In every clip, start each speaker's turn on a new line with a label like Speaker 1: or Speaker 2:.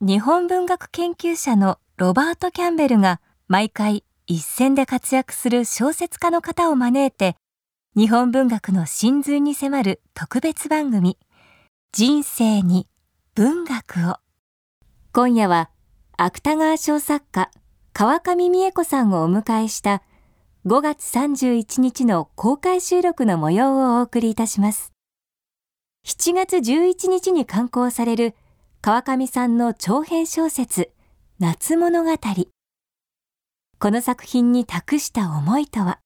Speaker 1: 日本文学研究者のロバート・キャンベルが毎回一戦で活躍する小説家の方を招いて日本文学の真髄に迫る特別番組人生に文学を。今夜は芥川賞作家川上美恵子さんをお迎えした5月31日の公開収録の模様をお送りいたします。7月11日に刊行される川上さんの長編小説夏物語。この作品に託した思いとは？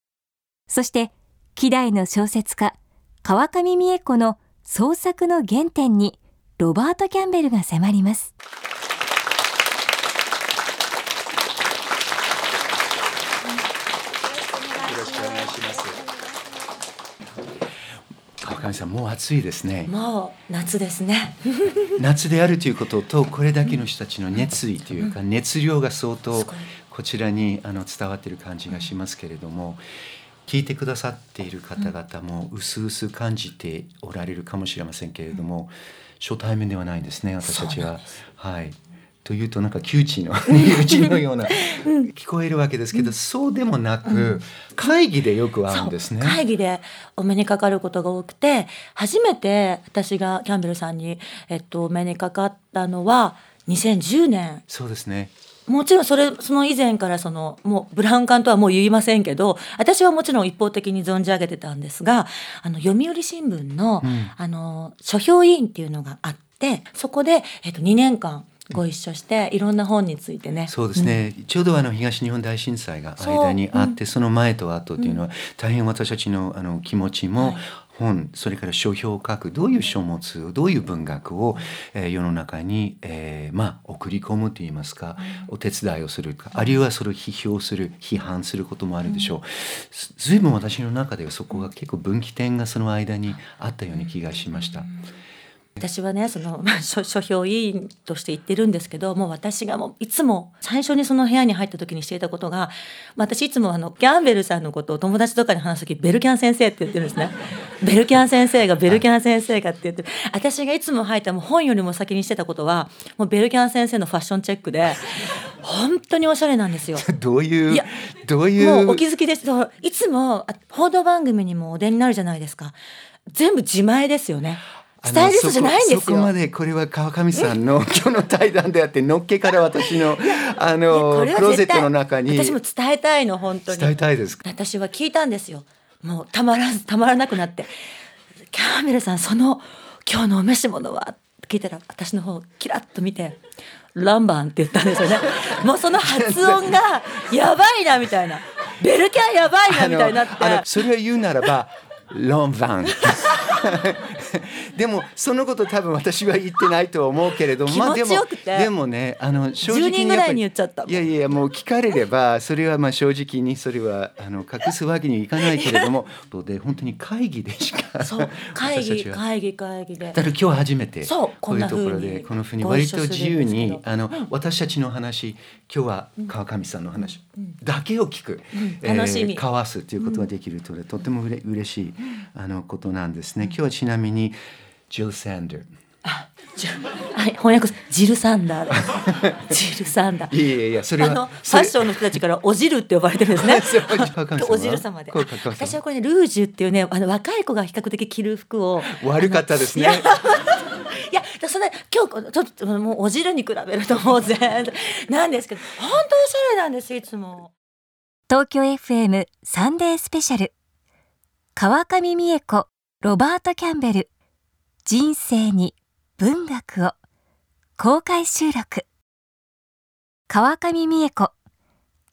Speaker 1: そして希代の小説家川上美恵子の創作の原点にロバート・キャンベルが迫ります。
Speaker 2: 川上さんもう暑いですね。
Speaker 3: もう夏ですね。
Speaker 2: 夏であるということとこれだけの人たちの熱意というか、熱量が相当こちらにあの伝わっている感じがしますけれども、聞いてくださっている方々も薄々感じておられるかもしれませんけれども、初対面ではないんですね私たちは。はいというとなんか窮地の 身内のような聞こえるわけですけど、うん、そうでもなく、うん、会議でよく会うんですね。
Speaker 3: 会議でお目にかかることが多くて初めて私がキャンベルさんに、えっと、お目にかかったのは2010年。
Speaker 2: そうですね。
Speaker 3: もちろんそれその以前からそのもうブラウン管とはもう言いませんけど私はもちろん一方的に存じ上げてたんですがあの読売新聞の,、あの書評委員っていうのがあってそこで、えっと、2年間ご一緒していろんな本についてね。
Speaker 2: そうですね。うん、ちょうどあの東日本大震災が間にあって、その前と後っていうのは、大変私たちのあの気持ちも、はい本それから書評を書くどういう書物をどういう文学を、えー、世の中に、えー、まあ送り込むといいますか、お手伝いをするかあるいはそれを批評する批判することもあるでしょう、ずいぶん私の中ではそこが結構分岐点がその間にあったような気がしました。
Speaker 3: 私はねその、まあ、書書評委員として言ってるんですけどもう私がもういつも最初にその部屋に入った時にしていたことが、まあ、私いつもあのギャンベルさんのことを友達とかに話す時ベルキャン先生って言ってるんですね。ベルキャン先生がベルキャン先生がって言って私がいつも入ったもう本よりも先にしてたことはもうベルキャン先生のファッションチェックで本当におしゃれなんですよ。
Speaker 2: どういういやどうい
Speaker 3: うもうお気づきですいつも報道番組にもお出になるじゃないですか全部自前ですよね。スタイリストじゃないんですよ。
Speaker 2: そこまでこれは川上さんの今日の対談であってのっけから私の あのクローゼットの中に。
Speaker 3: 私も伝えたいの本当に。
Speaker 2: 伝えたいです
Speaker 3: 私は聞いたんですよ。もうたまらず たまらなくなって。キャーメルさんその今日のお召し物は？聞いたら私の方キラッと見てランバンって言ったんですよね。もうその発音がやばいなみたいな。ベルキャンやばいなみたいになって。
Speaker 2: それを言うならばロンバンでもそのこと多分私は言ってないと思うけれども
Speaker 3: まあでも
Speaker 2: でもねあの
Speaker 3: 正直にやっぱりい
Speaker 2: やいやもう聞かれればそれはまあ正直にそれはあの隠すわけにはいかないけれども で本当に会議でしか
Speaker 3: そう 会議会議会議で。
Speaker 2: だから今日初めてこういうところでこのふうに割と自由にあの私たちの話今日は川上さんの話だけを聞く、
Speaker 3: 楽しみ。
Speaker 2: 交わすということができるととてもうれ嬉しいあのことなんですね。今日はちなみにジル・サンダー。
Speaker 3: はい、翻訳ジルサンダー。ジルサンダー。
Speaker 2: いやいやいや、それは。あの、フ
Speaker 3: ァッションの人たちからおじるって呼ばれてるんですね。おじる様で。私はこれ、ね、ルージュっていうね、あの若い子が比較的着る服を。
Speaker 2: 悪かったですね。
Speaker 3: いや、それ、今日、ちょっと、もうお汁に比べると、もう全然。なんですけど、本当おしゃれなんです、いつも。
Speaker 1: 東京 FM サンデースペシャル。川上美恵子、ロバート・キャンベル。人生に文学を公開収録。川上美恵子。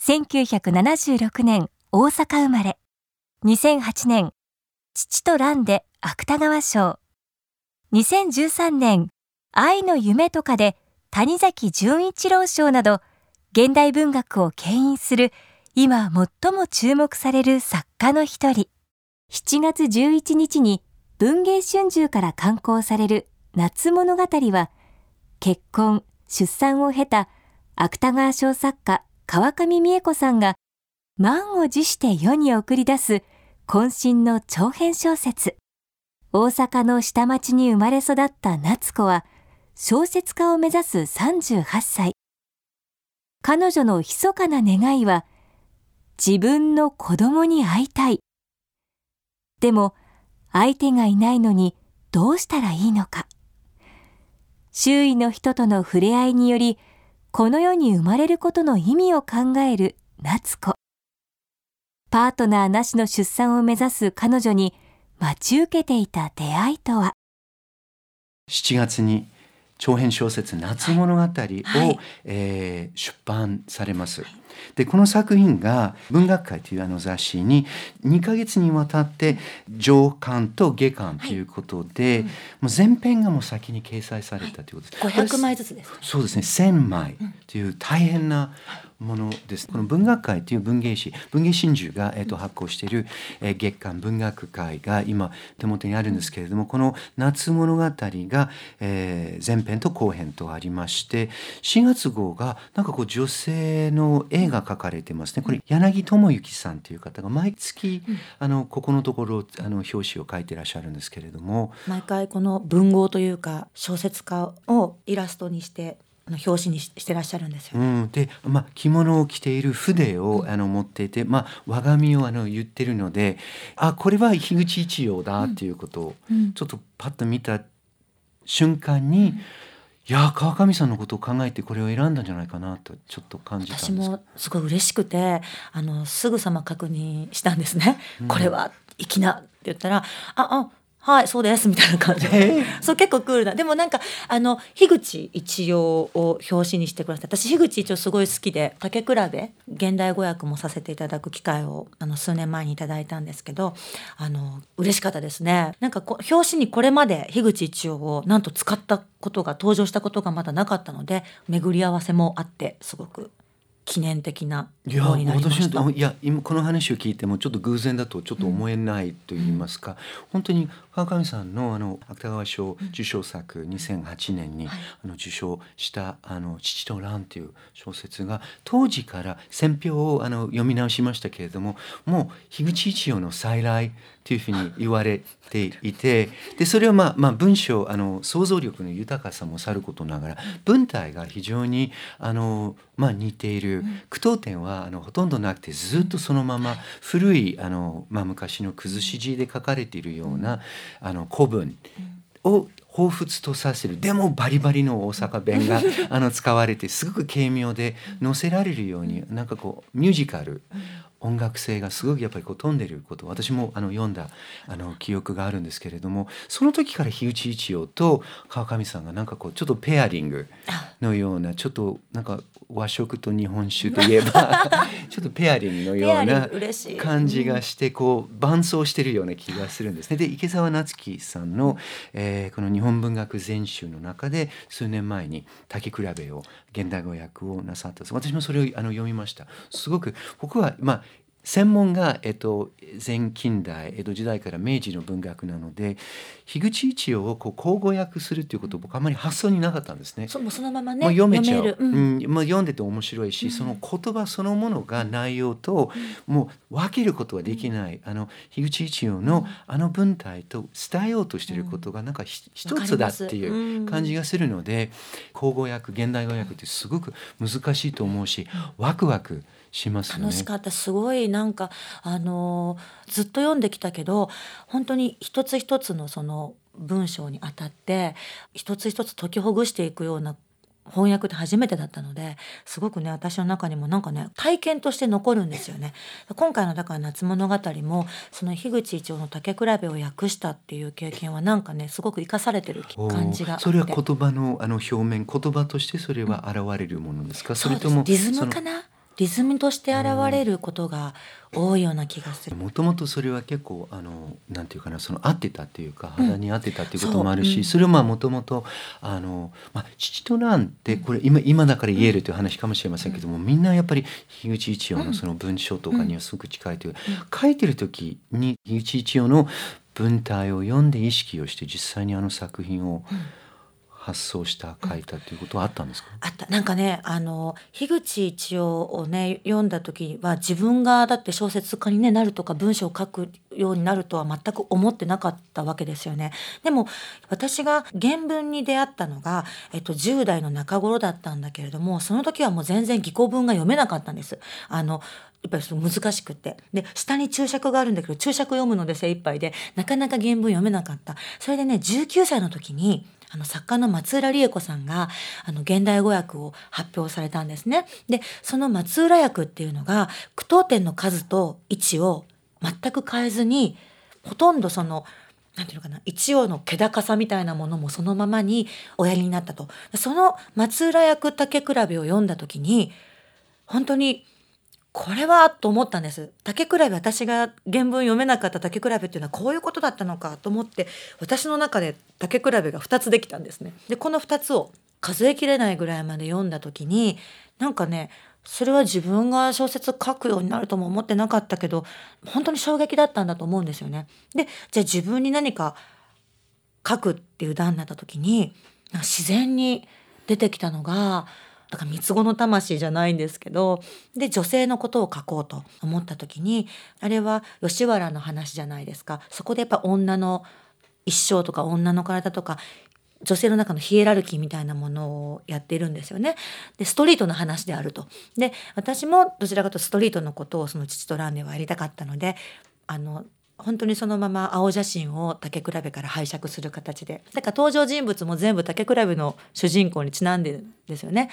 Speaker 1: 1976年大阪生まれ。2008年父と蘭で芥川賞。2013年愛の夢とかで谷崎潤一郎賞など現代文学を牽引する今最も注目される作家の一人。7月11日に文芸春秋から刊行される夏物語は、結婚、出産を経た芥川賞作家川上美恵子さんが満を持して世に送り出す渾身の長編小説。大阪の下町に生まれ育った夏子は、小説家を目指す38歳。彼女の密かな願いは自分の子供に会いたい。でも相手がいないのにどうしたらいいのか。周囲の人との触れ合いによりこの世に生まれることの意味を考える夏子。パートナーなしの出産を目指す彼女に待ち受けていた出会いとは
Speaker 2: ？7月に長編小説「夏物語を」
Speaker 3: はい。
Speaker 2: えー出版されます。でこの作品が文学界というあの雑誌に2ヶ月にわたって上巻と下巻ということで、もう全編がもう先に掲載されたということです。これ
Speaker 3: 500枚ずつです。
Speaker 2: そうですね。1000枚という大変なものです。この文学界という文芸誌文芸真珠が、えー、と発行している、えー月刊文学会が今手元にあるんですけれども、この「夏物語が」えー前編と後編とありまして4月号がなんかこう女性の絵が描かれてますね。これ柳智之さんという方が毎月、あのここのところあの表紙を書いてらっしゃるんですけれども。
Speaker 3: 毎回この文豪というか小説家をイラストにしてあの表紙にししてらっしゃるんですよ。
Speaker 2: うん、で、まあ、着物を着ている筆を、あの持っていて、まあ、我が身をあの言ってるのであこれは樋口一葉だっていうことを、
Speaker 3: うん。
Speaker 2: ちょっとパッと見た瞬間に、いや川上さんのことを考えてこれを選んだんじゃないかなとちょっと感じたんです。
Speaker 3: 私もすごい嬉しくてあのすぐさま確認したんですね。これは粋なって言ったら「ああはいそうです」みたいな感じ。で、そう結構クールな。でもなんかあの樋口一葉を表紙にしてくださって私樋口一葉すごい好きで竹比べ現代語訳もさせていただく機会をあの数年前にいただいたんですけどあの嬉しかったですね。なんかこう表紙にこれまで樋口一葉をなんと使ったことが登場したことがまだなかったので巡り合わせもあってすごく記念的ない
Speaker 2: や
Speaker 3: ものになりま
Speaker 2: 私
Speaker 3: した。
Speaker 2: のいや今この話を聞いてもちょっと偶然だとちょっと思えないと言いますか、本当に川上さんのあの芥川賞受賞作2008年に、あの受賞した「あの父と蘭」という小説が当時から選評をあの読み直しましたけれどももう樋口一葉の再来というふうに言われていてでそれはまあ、まあ、文章あの想像力の豊かさもさることながら文体が非常にあの、まあ、似ている。句読点はあのほとんどなくてずっとそのまま古いあの、まあ、昔の崩し字で書かれているようなあの古文を彷彿とさせる。でもバリバリの大阪弁が あの使われてすごく軽妙で乗せられるようになんかこうミュージカル音楽性がすごくやっぱりこう飛んでること私もあの読んだあの記憶があるんですけれどもその時から樋口一葉と川上さんがなんかこうちょっとペアリングのようなちょっとなんか和食と日本酒といえば ちょっとペアリングのような感じがしてこう伴奏してるような気がするんですね。で池澤夏樹さんの、えーこの日本文学全集の中で数年前に「滝比べ」を現代語訳をなさった私もそれをあの読みました。すごく僕はまあ専門が、えっと、前近代江戸時代から明治の文学なので樋口一葉をこう口語訳するっていうこと僕あまり発想になかったんですね。
Speaker 3: そもうそのままね
Speaker 2: もう読めちゃう、
Speaker 3: る。
Speaker 2: うん。まあ、読んでて面白いし、その言葉そのものが内容と、もう分けることはできない、あの樋口一葉のあの文体と伝えようとしていることがなんかひ一つだっていう感じがするので口語訳現代語訳ってすごく難しいと思うしワクワクしますよね。
Speaker 3: 楽しかった。すごいなんかあのーずっと読んできたけど本当に一つ一つのその文章にあたって一つ一つ解きほぐしていくような翻訳って初めてだったのですごくね私の中にもなんかね体験として残るんですよね。今回のだから夏物語もその樋口一葉の竹比べを訳したっていう経験はなんかねすごく生かされてる感じがあって。
Speaker 2: それは言葉のあの表面言葉としてそれは現れるものですか、そ
Speaker 3: そうです。
Speaker 2: れとも
Speaker 3: リズムかな？リズムとして現れることが多いような気がする。
Speaker 2: もともとそれは結構あのなんていうかなその合ってたっていうか肌に合ってたっていうこともあるし、
Speaker 3: そう。うん。
Speaker 2: それはまあもともとあの、まあ、父と蘭ってこれ今今だから言えるという話かもしれませんけども、みんなやっぱり樋口一葉のその文章とかにはすごく近いという、書いてる時に樋口一葉の文体を読んで意識をして実際にあの作品を発想した書いたということはあったんですか、
Speaker 3: あったなんかねあの樋口一葉をね読んだ時は自分がだって小説家に、ね、なるとか文章を書くようになるとは全く思ってなかったわけですよね。でも私が原文に出会ったのが、えっと、10代の中頃だったんだけれどもその時はもう全然義語文が読めなかったんです。あのやっぱりその難しくてで下に注釈があるんだけど注釈読むので精一杯でなかなか原文読めなかったそれでね19歳の時にあの作家の松浦理恵子さんがあの現代語訳を発表されたんですね。でその松浦訳っていうのが句読点の数と位置を全く変えずにほとんどそのなんていうのかな一応の気高さみたいなものもそのままにおやりになったとその松浦役竹比べを読んだ時に本当にこれはと思ったんです竹比べ私が原文読めなかった竹比べっていうのはこういうことだったのかと思って私の中で竹比べが2つできたんですねでこの2つを数えきれないぐらいまで読んだ時になんかねそれは自分が小説書くようになるとも思ってなかったけど本当に衝撃だったんだと思うんですよね。でじゃあ自分に何か書くっていう段になった時に自然に出てきたのがだから三つ子の魂じゃないんですけどで女性のことを書こうと思った時にあれは吉原の話じゃないですかそこでやっぱ女の一生とか女の体とか女性の中のヒエラルキーみたいなものをやっているんですよね。でストリートの話であると。で私もどちらかとストリートのことをその父とランではやりたかったのであの本当にそのまま青写真を竹比べから拝借する形でだから登場人物も全部竹比べの主人公にちなんでるんですよね。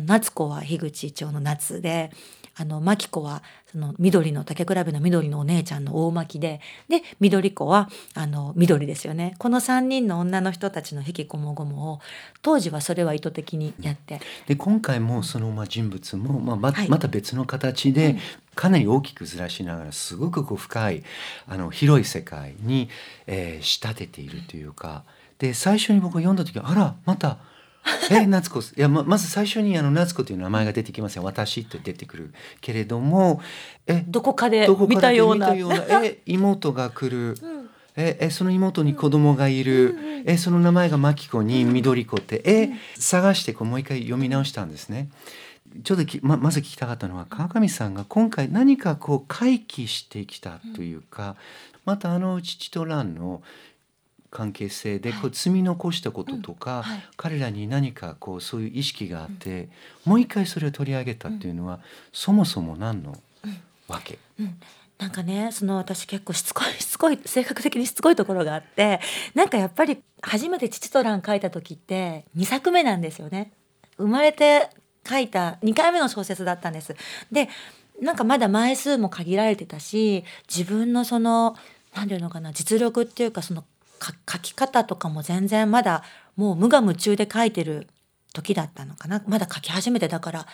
Speaker 3: 夏子は樋口一の夏であの真紀子はその緑の竹比べの緑のお姉ちゃんの大巻でで緑子はあの緑ですよね。この3人の女の人たちの引きこもごもを当時はそれは意図的にやって。
Speaker 2: で今回もそのまあ人物も、まあままた別の形で、かなり大きくずらしながらすごくこう深いあの広い世界に、えー、仕立てているというか。で最初に僕が読んだ時あらまた「え夏子。いやままず最初にあの夏子という名前が出てきません私って出てくるけれども。
Speaker 3: えどこかで見たような。
Speaker 2: え妹が来る、うん、ええその妹に子供がいる、うん、えその名前が真紀子に緑子って、え探してこうもう一回読み直したんですね。ちょっとままず聞きたかったのは川上さんが今回何かこう回帰してきたというか、またあの父と蘭の関係性でこう積み残したこととか、はい、彼らに何かこうそういう意識があって、うん、もう一回それを取り上げたっていうのは、うん、そもそも何のわけ、
Speaker 3: うん。なんかねその私結構しつこいしつこい性格的にしつこいところがあってなんかやっぱり初めて「父と蘭」書いた時って2作目なんですよね。生まれて書いた2回目の小説だったんです。でなんかまだ枚数も限られてたし自分のその何て言うのかな実力っていうかその書き方とかも全然まだもう無我夢中で書いてる時だったのかなまだ書き始めてだから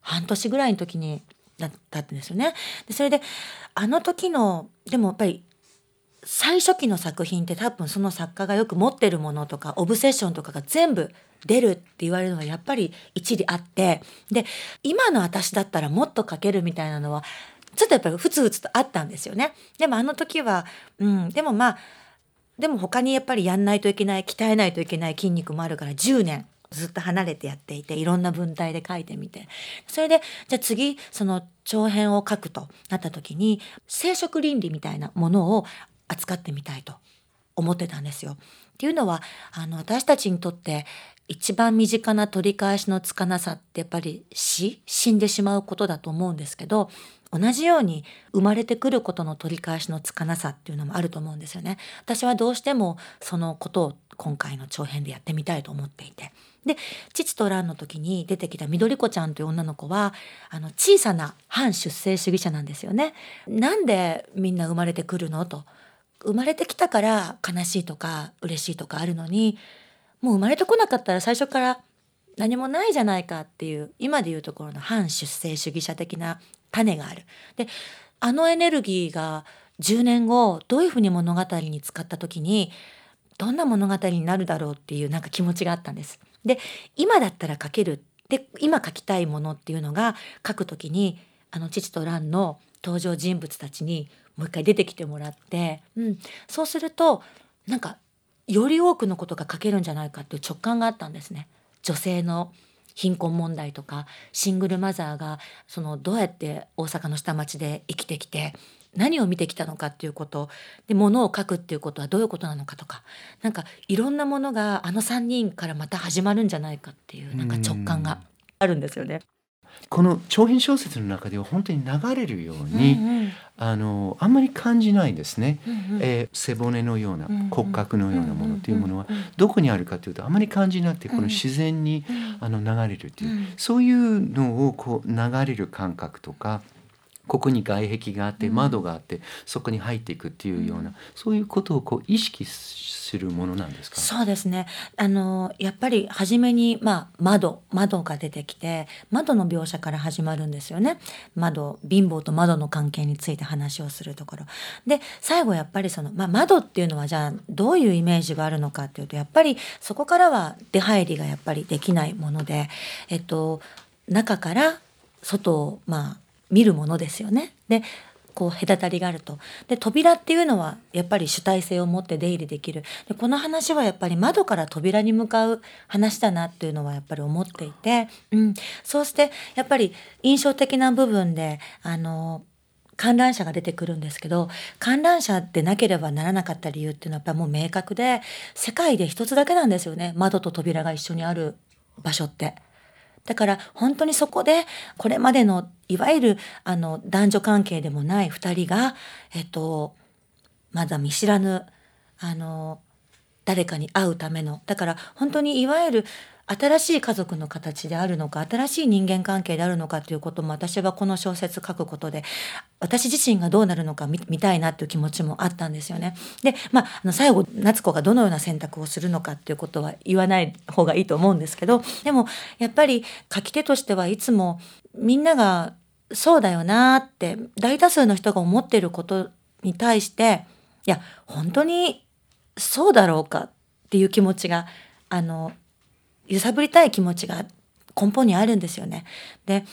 Speaker 3: 半年ぐらいの時にだったんですよね。でそれであの時のでもやっぱり最初期の作品って多分その作家がよく持ってるものとかオブセッションとかが全部出るって言われるのはやっぱり一理あってで今の私だったらもっと書けるみたいなのはちょっとやっぱりふつふつとあったんですよね。でもあの時は、うん、でもまあでも他にやっぱりやんないといけない鍛えないといけない筋肉もあるから10年ずっと離れてやっていていろんな文体で書いてみてそれでじゃあ次その長編を書くとなった時に生殖倫理みたいなものを扱ってみたいと思ってたんですよ。っていうのはあの私たちにとって一番身近な取り返しのつかなさってやっぱり死？死んでしまうことだと思うんですけど同じように生まれてくることの取り返しのつかなさっていうのもあると思うんですよね。私はどうしてもそのことを今回の長編でやってみたいと思っていて。で父と蘭の時に出てきた緑子ちゃんという女の子はあの小さな反出生主義者なんですよね。なんでみんな生まれてくるの？と生まれてきたから悲しいとか嬉しいとかあるのにもう生まれてこなかったら最初から何もないじゃないかっていう今でいうところの反出生主義者的な種がある。であのエネルギーが10年後どういうふうに物語に使った時にどんな物語になるだろうっていうなんか気持ちがあったんです。で今だったら書けるで今書きたいものっていうのが書く時にあの父と蘭の登場人物たちにもう一回出てきてもらって、うん、そうするとなんかより多くのことが書けるんじゃないかっていう直感があったんですね。女性の貧困問題とかシングルマザーがそのどうやって大阪の下町で生きてきて何を見てきたのかっていうことで物を書くっていうことはどういうことなのかとかなんかいろんなものがあの3人からまた始まるんじゃないかっていうなんか直感があるんですよね。
Speaker 2: この長編小説の中では本当に流れるように、うんうん、あのあんまり感じないですね、うんうん、えー、背骨のような骨格のようなものというものはどこにあるかというとあまり感じなくてこの自然に、あの流れるという、そういうのをこう流れる感覚とかここに外壁があって窓があって、そこに入っていくっていうような、そういうことをこう意識するものなんですか？
Speaker 3: そうですね。あのやっぱり初めに、まあ、窓窓が出てきて窓の描写から始まるんですよね。窓貧乏と窓の関係について話をするところ。で最後やっぱりその、まあ、窓っていうのはじゃあどういうイメージがあるのかっていうとやっぱりそこからは出入りがやっぱりできないもので、えっと、中から外をまあ見るものですよね。でこう隔たりがあると。で扉っていうのはやっぱり主体性を持って出入りできる。でこの話はやっぱり窓から扉に向かう話だなっていうのはやっぱり思っていて、うん、そうしてやっぱり印象的な部分であの観覧車が出てくるんですけど観覧車でなければならなかった理由っていうのはやっぱりもう明確で世界で一つだけなんですよね。窓と扉が一緒にある場所って。だから本当にそこでこれまでのいわゆるあの男女関係でもない2人が、えっと、まだ見知らぬあの誰かに会うためのだから本当にいわゆる新しい家族の形であるのか新しい人間関係であるのかということも私はこの小説書くことで私自身がどうなるのか見たいなという気持ちもあったんですよね。でまああの最後夏子がどのような選択をするのかっていうことは言わない方がいいと思うんですけどでもやっぱり書き手としてはいつもみんながそうだよなって大多数の人が思ってることに対していや本当にそうだろうかっていう気持ちがあの揺さぶりたい気持ちが根本にあるんですよね。で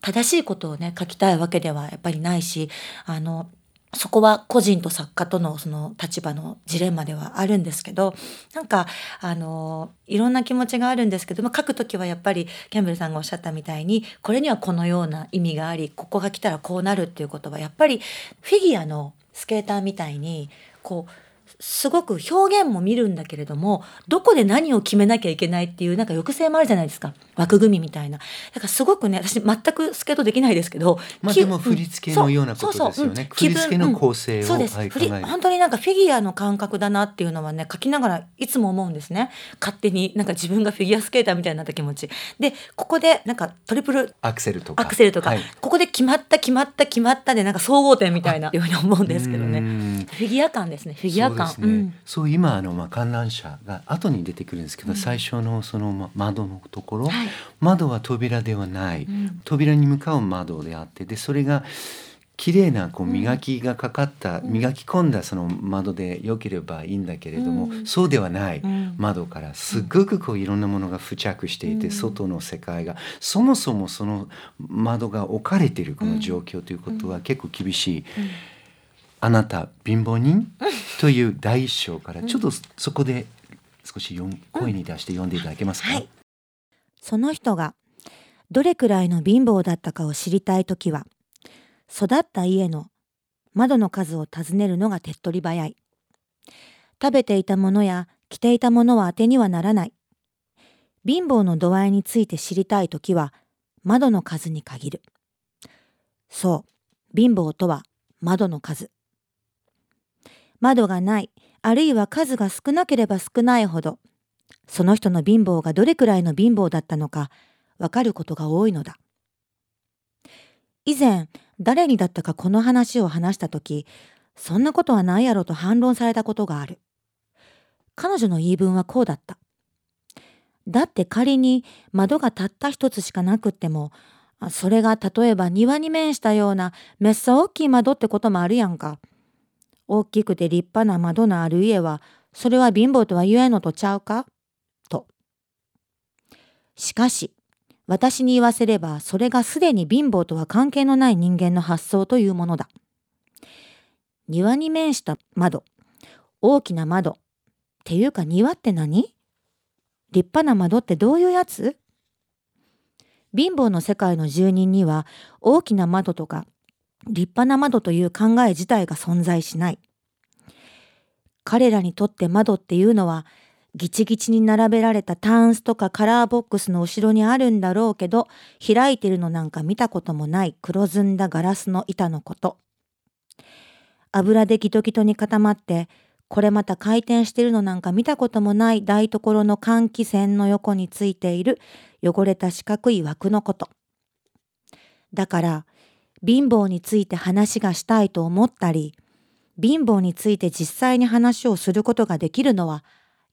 Speaker 3: 正しいことをね書きたいわけではやっぱりないしあのそこは個人と作家とのその立場のジレンマではあるんですけどなんかあのいろんな気持ちがあるんですけど、まあ、書く時はやっぱりキャンベルさんがおっしゃったみたいにこれにはこのような意味がありここが来たらこうなるっていうことはやっぱりフィギュアのスケーターみたいにこうすごく表現も見るんだけれどもどこで何を決めなきゃいけないっていうなんか抑制もあるじゃないですか。枠組みみたいな。だからすごくね私全くスケートできないですけど
Speaker 2: まあでも振り付けのようなことですよね、振り付けの構成を、
Speaker 3: そうです。本当になんかフィギュアの感覚だなっていうのはね書きながらいつも思うんですね。勝手になんか自分がフィギュアスケーターみたいになった気持ち。でここでなんかトリプル
Speaker 2: アクセルとか。
Speaker 3: アクセルとか、はい、ここで決まった決まった決まったでなんか総合点みたいないうふうに思うんですけどね。フィギュア感ですね。フィギュア感
Speaker 2: そう、ね。うん、そう今あの、まあ、観覧車が後に出てくるんですけど、うん、最初のその、ま、窓のところ、はい、窓は扉ではない、うん、扉に向かう窓であってでそれが綺麗なこう磨きがかかった、うん、磨き込んだその窓で良ければいいんだけれども、うん、そうではない窓から。すっごくこういろんなものが付着していて、うん、外の世界が。そもそもその窓が置かれているこの状況ということは結構厳しい。あなた貧乏人？という第一章からちょっとそこで少し声に出して読んでいただけますか、はい、
Speaker 3: その人がどれくらいの貧乏だったかを知りたいときは育った家の窓の数を尋ねるのが手っ取り早い。食べていたものや着ていたものは当てにはならない。貧乏の度合いについて知りたいときは窓の数に限る。そう貧乏とは窓の数窓がない、あるいは数が少なければ少ないほど、その人の貧乏がどれくらいの貧乏だったのか、わかることが多いのだ。以前、誰にだったかこの話を話したとき、そんなことはないやろと反論されたことがある。彼女の言い分はこうだった。だって仮に窓がたった一つしかなくっても、それが例えば庭に面したようなめっさ大きい窓ってこともあるやんか。大きくて立派な窓のある家は、それは貧乏とは言えんのとちゃうか？と。しかし、私に言わせれば、それがすでに貧乏とは関係のない人間の発想というものだ。庭に面した窓、大きな窓、っていうか庭って何？立派な窓ってどういうやつ？貧乏の世界の住人には大きな窓とか立派な窓という考え自体が存在しない。彼らにとって窓っていうのはギチギチに並べられたタンスとかカラーボックスの後ろにあるんだろうけど開いてるのなんか見たこともない黒ずんだガラスの板のこと。油でギトギトに固まってこれまた回転してるのなんか見たこともない台所の換気扇の横についている汚れた四角い枠のこと。だから、貧乏について話がしたいと思ったり、貧乏について実際に話をすることができるのは、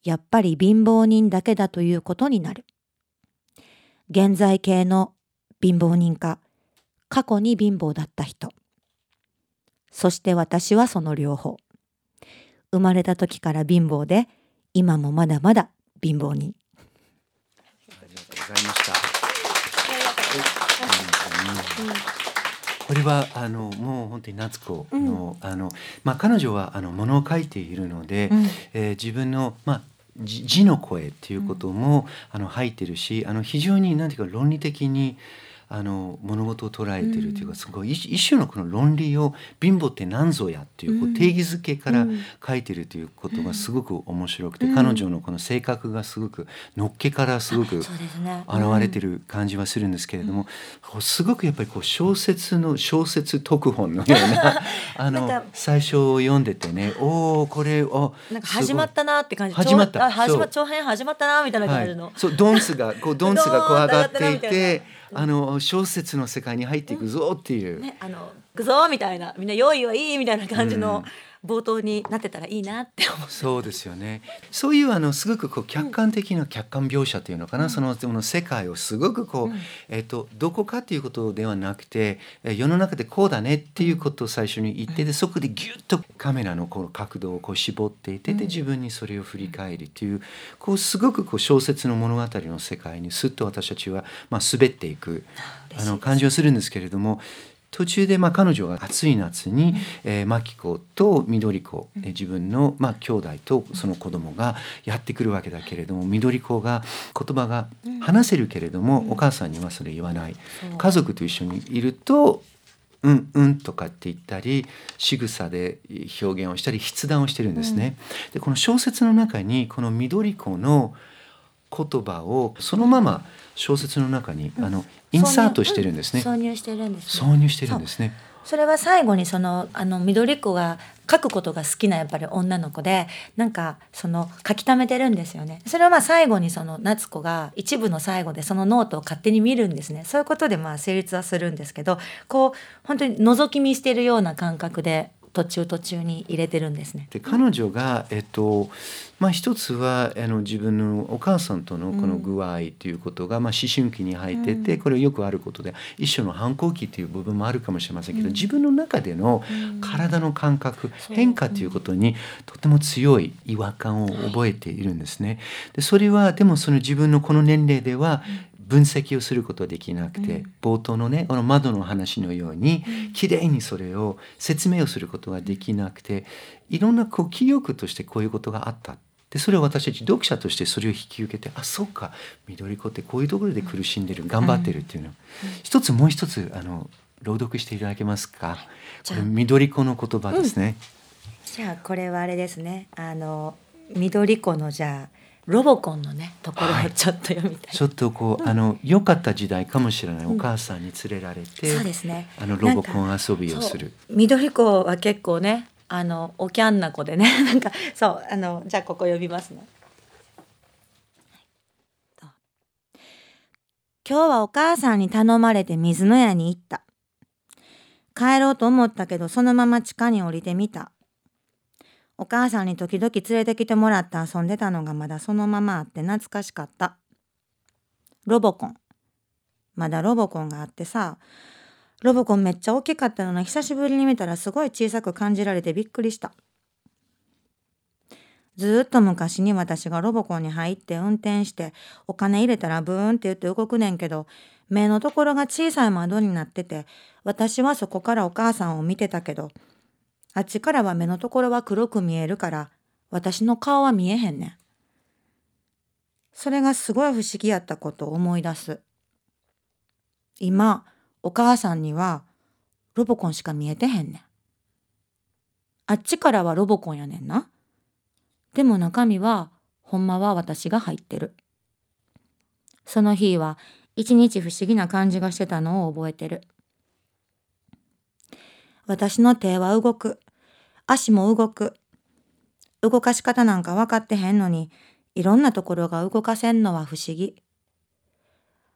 Speaker 3: やっぱり貧乏人だけだということになる。現在形の貧乏人か、過去に貧乏だった人。そして私はその両方。生まれた時から貧乏で、今もまだまだ貧乏人。
Speaker 2: ありがとうございました。これはあのもう本当に夏子の、うん、あのまあ彼女はあの物を書いているので、うん、えー、自分のまあ字の声っていうことも、うん、あの入ってるしあの非常に何ていうか論理的にあの物事を捉えてるというか、すごい一種のこの論理を貧乏って何ぞやっていうこう定義づけから書いてるということがすごく面白くて、彼女のこの性格がすごくのっけからすごく現れてる感じはするんですけれども、すごくやっぱりこう小説の小説特本のような あの最初読んでてねおおこれ
Speaker 3: おなんか始まったなって感じ。
Speaker 2: 始まった。
Speaker 3: 始ま長編始まったなみたいな感じの、はい、
Speaker 2: そうドンスがこうドンスがこう上がっていて。あの小説の世界に入っていくぞっていう。
Speaker 3: ね、あのくぞみたいなみんな用意はいいみたいな感じの。冒頭になってたらいいなって思
Speaker 2: う。そうですよね。そういうあのすごくこう客観的な客観描写というのかな、うん、そのその世界をすごくこう、うん、えっ、とどこかということではなくて、世の中でこうだねっていうことを最初に言って、でそこでギュッとカメラのこの角度をこう絞っていて、で自分にそれを振り返りというこうすごくこう小説の物語の世界にすっと私たちはまあ滑っていくあの感じをするんですけれども。途中でまあ彼女が暑い夏に、えー、マキコと緑子、えー、自分のまあ兄弟とその子供がやってくるわけだけれども緑子が言葉が話せるけれども、お母さんにはそれ言わない。家族と一緒にいるとうんうんとかって言ったり仕草で表現をしたり筆談をしてるんですね。でこの小説の中にこの緑子の言葉をそのまま小説の中に、あのインサートしてるんですね。
Speaker 3: 挿入してるんです、
Speaker 2: ね、挿入してるんですね。
Speaker 3: それは最後にそのあの緑子が書くことが好きなやっぱり女の子でなんかその書き溜めてるんですよね。それはまあ最後にその夏子が一部の最後でそのノートを勝手に見るんですね。そういうことでまあ成立はするんですけどこう本当に覗き見してるような感覚で途中途中に入れてるんですね。
Speaker 2: で彼女が、えっとまあ、一つはあの自分のお母さんとのこの具合ということが、うん、まあ、思春期に入ってて、これよくあることで一種の反抗期という部分もあるかもしれませんけど、うん、自分の中での体の感覚、変化ということにとても強い違和感を覚えているんですね。でそれはでもその自分のこの年齢では分析をすることはできなくて、うん、冒頭のねこの窓の話のように、うん、きれいにそれを説明をすることができなくていろんなこう記憶としてこういうことがあった。でそれを私たち読者としてそれを引き受けてあそうか緑子ってこういうところで苦しんでる頑張ってるっていうの、うん、一つもう一つあの朗読していただけますか？これ緑子の言葉ですね、
Speaker 3: じゃあこれはあれですね。あの緑子のじゃあロボコンのねところをちょっと読みたい、はい、
Speaker 2: ちょっとこう、うん、あの良かった時代かもしれない、お母さんに連れられて、
Speaker 3: そうですね。
Speaker 2: あのロボコン遊びをする。
Speaker 3: 緑子は結構ねあのおキャンな子でね なんかそうあのじゃあここ呼びますね。今日はお母さんに頼まれて水の屋に行った。帰ろうと思ったけどそのまま地下に降りてみたお母さんに時々連れてきてもらって遊んでたのがまだそのままあって懐かしかった。ロボコン。まだロボコンがあってさ、ロボコンめっちゃ大きかったのに久しぶりに見たらすごい小さく感じられてびっくりした。ずっと昔に私がロボコンに入って運転してお金入れたらブーンって言って動くねんけど目のところが小さい窓になってて私はそこからお母さんを見てたけどあっちからは目のところは黒く見えるから私の顔は見えへんねん。それがすごい不思議やったことを思い出す。今、お母さんにはロボコンしか見えてへんねん。あっちからはロボコンやねんな。でも中身はほんまは私が入ってる。その日は一日不思議な感じがしてたのを覚えてる。私の手は動く。足も動く。動かし方なんか分かってへんのに、いろんなところが動かせんのは不思議。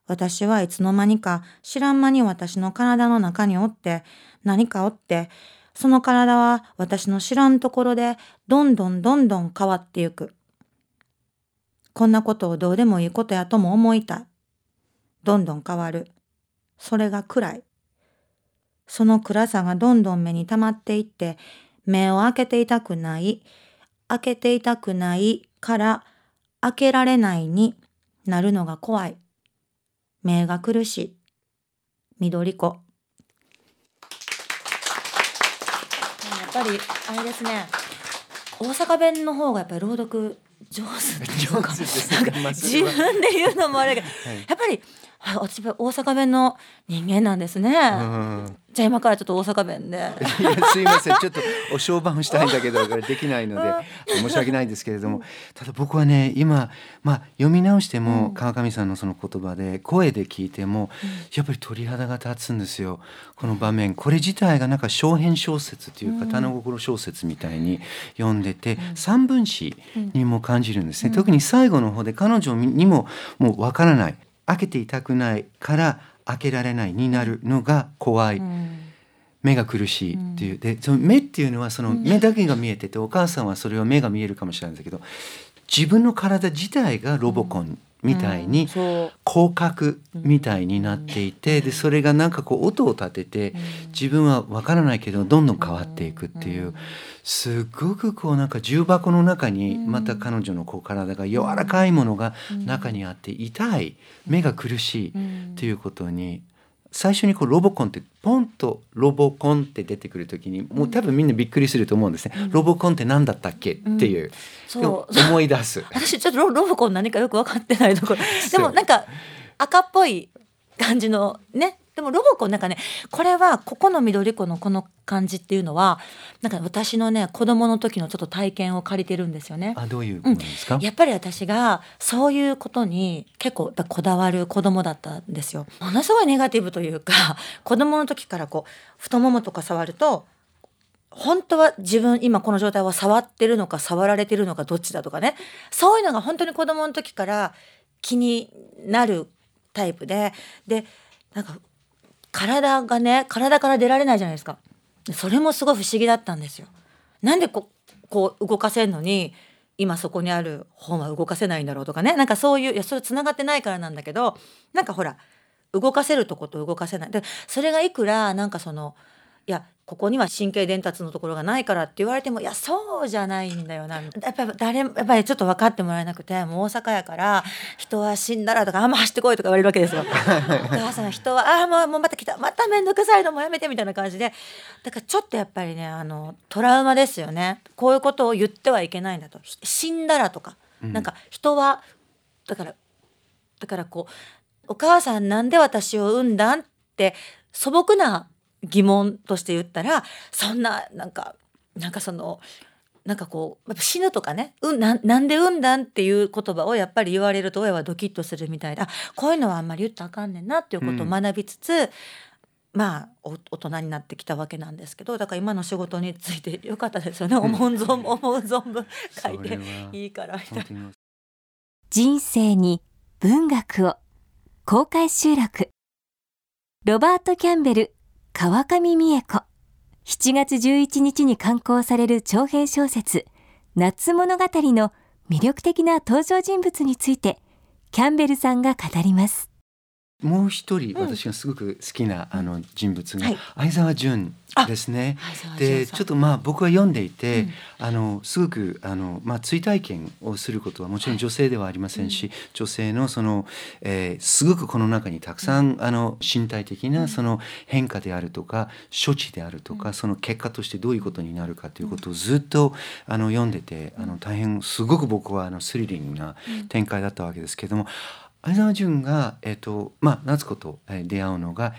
Speaker 3: 私はいつの間にか知らん間に私の体の中におって何かおってその体は私の知らんところでどんどんどんどん変わってゆく。こんなことをどうでもいいことやとも思いたい。どんどん変わる。それが暗い。その暗さがどんどん目に溜まっていって目を開けていたくない。開けていたくないから開けられないになるのが怖い。目が苦しい。緑子。やっぱりあれですね。大阪弁の方がやっぱり朗読上手
Speaker 2: 上手ですねまあ
Speaker 3: 自分で言うのもあれだけど、
Speaker 2: はい
Speaker 3: やっぱりあ私は大阪弁の人間なんですね。
Speaker 2: うん。
Speaker 3: じゃあ今からちょっと大阪弁で。
Speaker 2: すいません。ちょっとお商売をしたいんだけどこれできないので 申し訳ないんですけれども。ただ僕はね今、まあ、読み直しても
Speaker 3: うん。
Speaker 2: 川上さんのその言葉で声で聞いてもやっぱり鳥肌が立つんですよ。この場面。これ自体がなんか小編小説というか
Speaker 3: うん
Speaker 2: 棚心小説みたいに読んでて三分詞にも感じるんですね。
Speaker 3: うん。
Speaker 2: 特に最後の方で彼女にももうわからない開けていたくないから開けられないになるのが怖い。
Speaker 3: うん。
Speaker 2: 目が苦しいっていう、でその目っていうのはその目だけが見えてて、お母さんはそれは目が見えるかもしれないんだけど自分の体自体がロボコンみたいに広角みたいになっていて、でそれがなんかこう音を立てて自分は分からないけどどんどん変わっていくっていうすごくこうなんか重箱の中にまた彼女のこう体が柔らかいものが中にあって痛い目が苦しいっていうことに最初にこうロボコンってポンとロボコンって出てくる時にもう多分みんなびっくりすると思うんですね。ロボコンって何だったっけっていう、
Speaker 3: そう
Speaker 2: でも思い出す。
Speaker 3: 私ちょっとロロボコン何かよく分かってないところ。でもなんか赤っぽい感じのねでもロボコンなんかねこれはここの緑子のこの感じっていうのはなんか私のね子供の時のちょっと体験を借りてるんですよね。
Speaker 2: あどういうことですか、
Speaker 3: やっぱり私がそういうことに結構こだわる子供だったんですよ。ものすごいネガティブというか 子供の時からこう太ももとか触ると本当は自分今この状態は触ってるのか触られてるのかどっちだとかねそういうのが本当に子供の時から気になるタイプででなんか体がね体から出られないじゃないですか。それもすごい不思議だったんですよ。なんでここう動かせんのに今そこにある本は動かせないんだろうとかね。なんかそういういやそれつながってないからなんだけどなんかほら動かせるとこと動かせない。でそれがいくらなんかそのいやここには神経伝達のところがないからって言われてもいやそうじゃないんだよな。やっぱり誰もやっぱりちょっと分かってもらえなくてもう大阪やから人は死んだらとかあんま走ってこいとか言われるわけですよ。お母さん人はああもうもうまた来た。また面倒くさいのもうやめてみたいな感じで。だからちょっとやっぱりねあのトラウマですよね。こういうことを言ってはいけないんだと。ひ死んだらとか、なんか人はだからだからこうお母さんなんで私を産んだんって素朴な疑問として言ったらそんななんかなんかそのなんかこうやっぱ死ぬとかね、うん、なんなんで産んだんっていう言葉をやっぱり言われると親はドキッとするみたいであこういうのはあんまり言ったらあかんねんなっていうことを学びつつ、まあお大人になってきたわけなんですけどだから今の仕事についてよかったですよね、思う存分思う存分書いて
Speaker 2: い
Speaker 3: いからみたいな。
Speaker 1: 人生に文学を。公開収録。ロバート・キャンベル川上美恵子。7月11日に刊行される長編小説夏物語の魅力的な登場人物についてキャンベルさんが語ります。
Speaker 2: もう一人私がすごく好きな、あの人物が
Speaker 3: はい。
Speaker 2: 相沢純ですね。でちょっとまあ僕は読んでいて、
Speaker 3: うん。
Speaker 2: あのすごくあの、まあ、追体験をすることはもちろん女性ではありませんし、女性のその、えーすごくこの中にたくさん、あの身体的なその変化であるとか処置であるとか、その結果としてどういうことになるかということをずっとあの読んでてあの大変すごく僕はあのスリリングな展開だったわけですけれども。相沢純が、えっとまあ、夏子と、えー出会うのが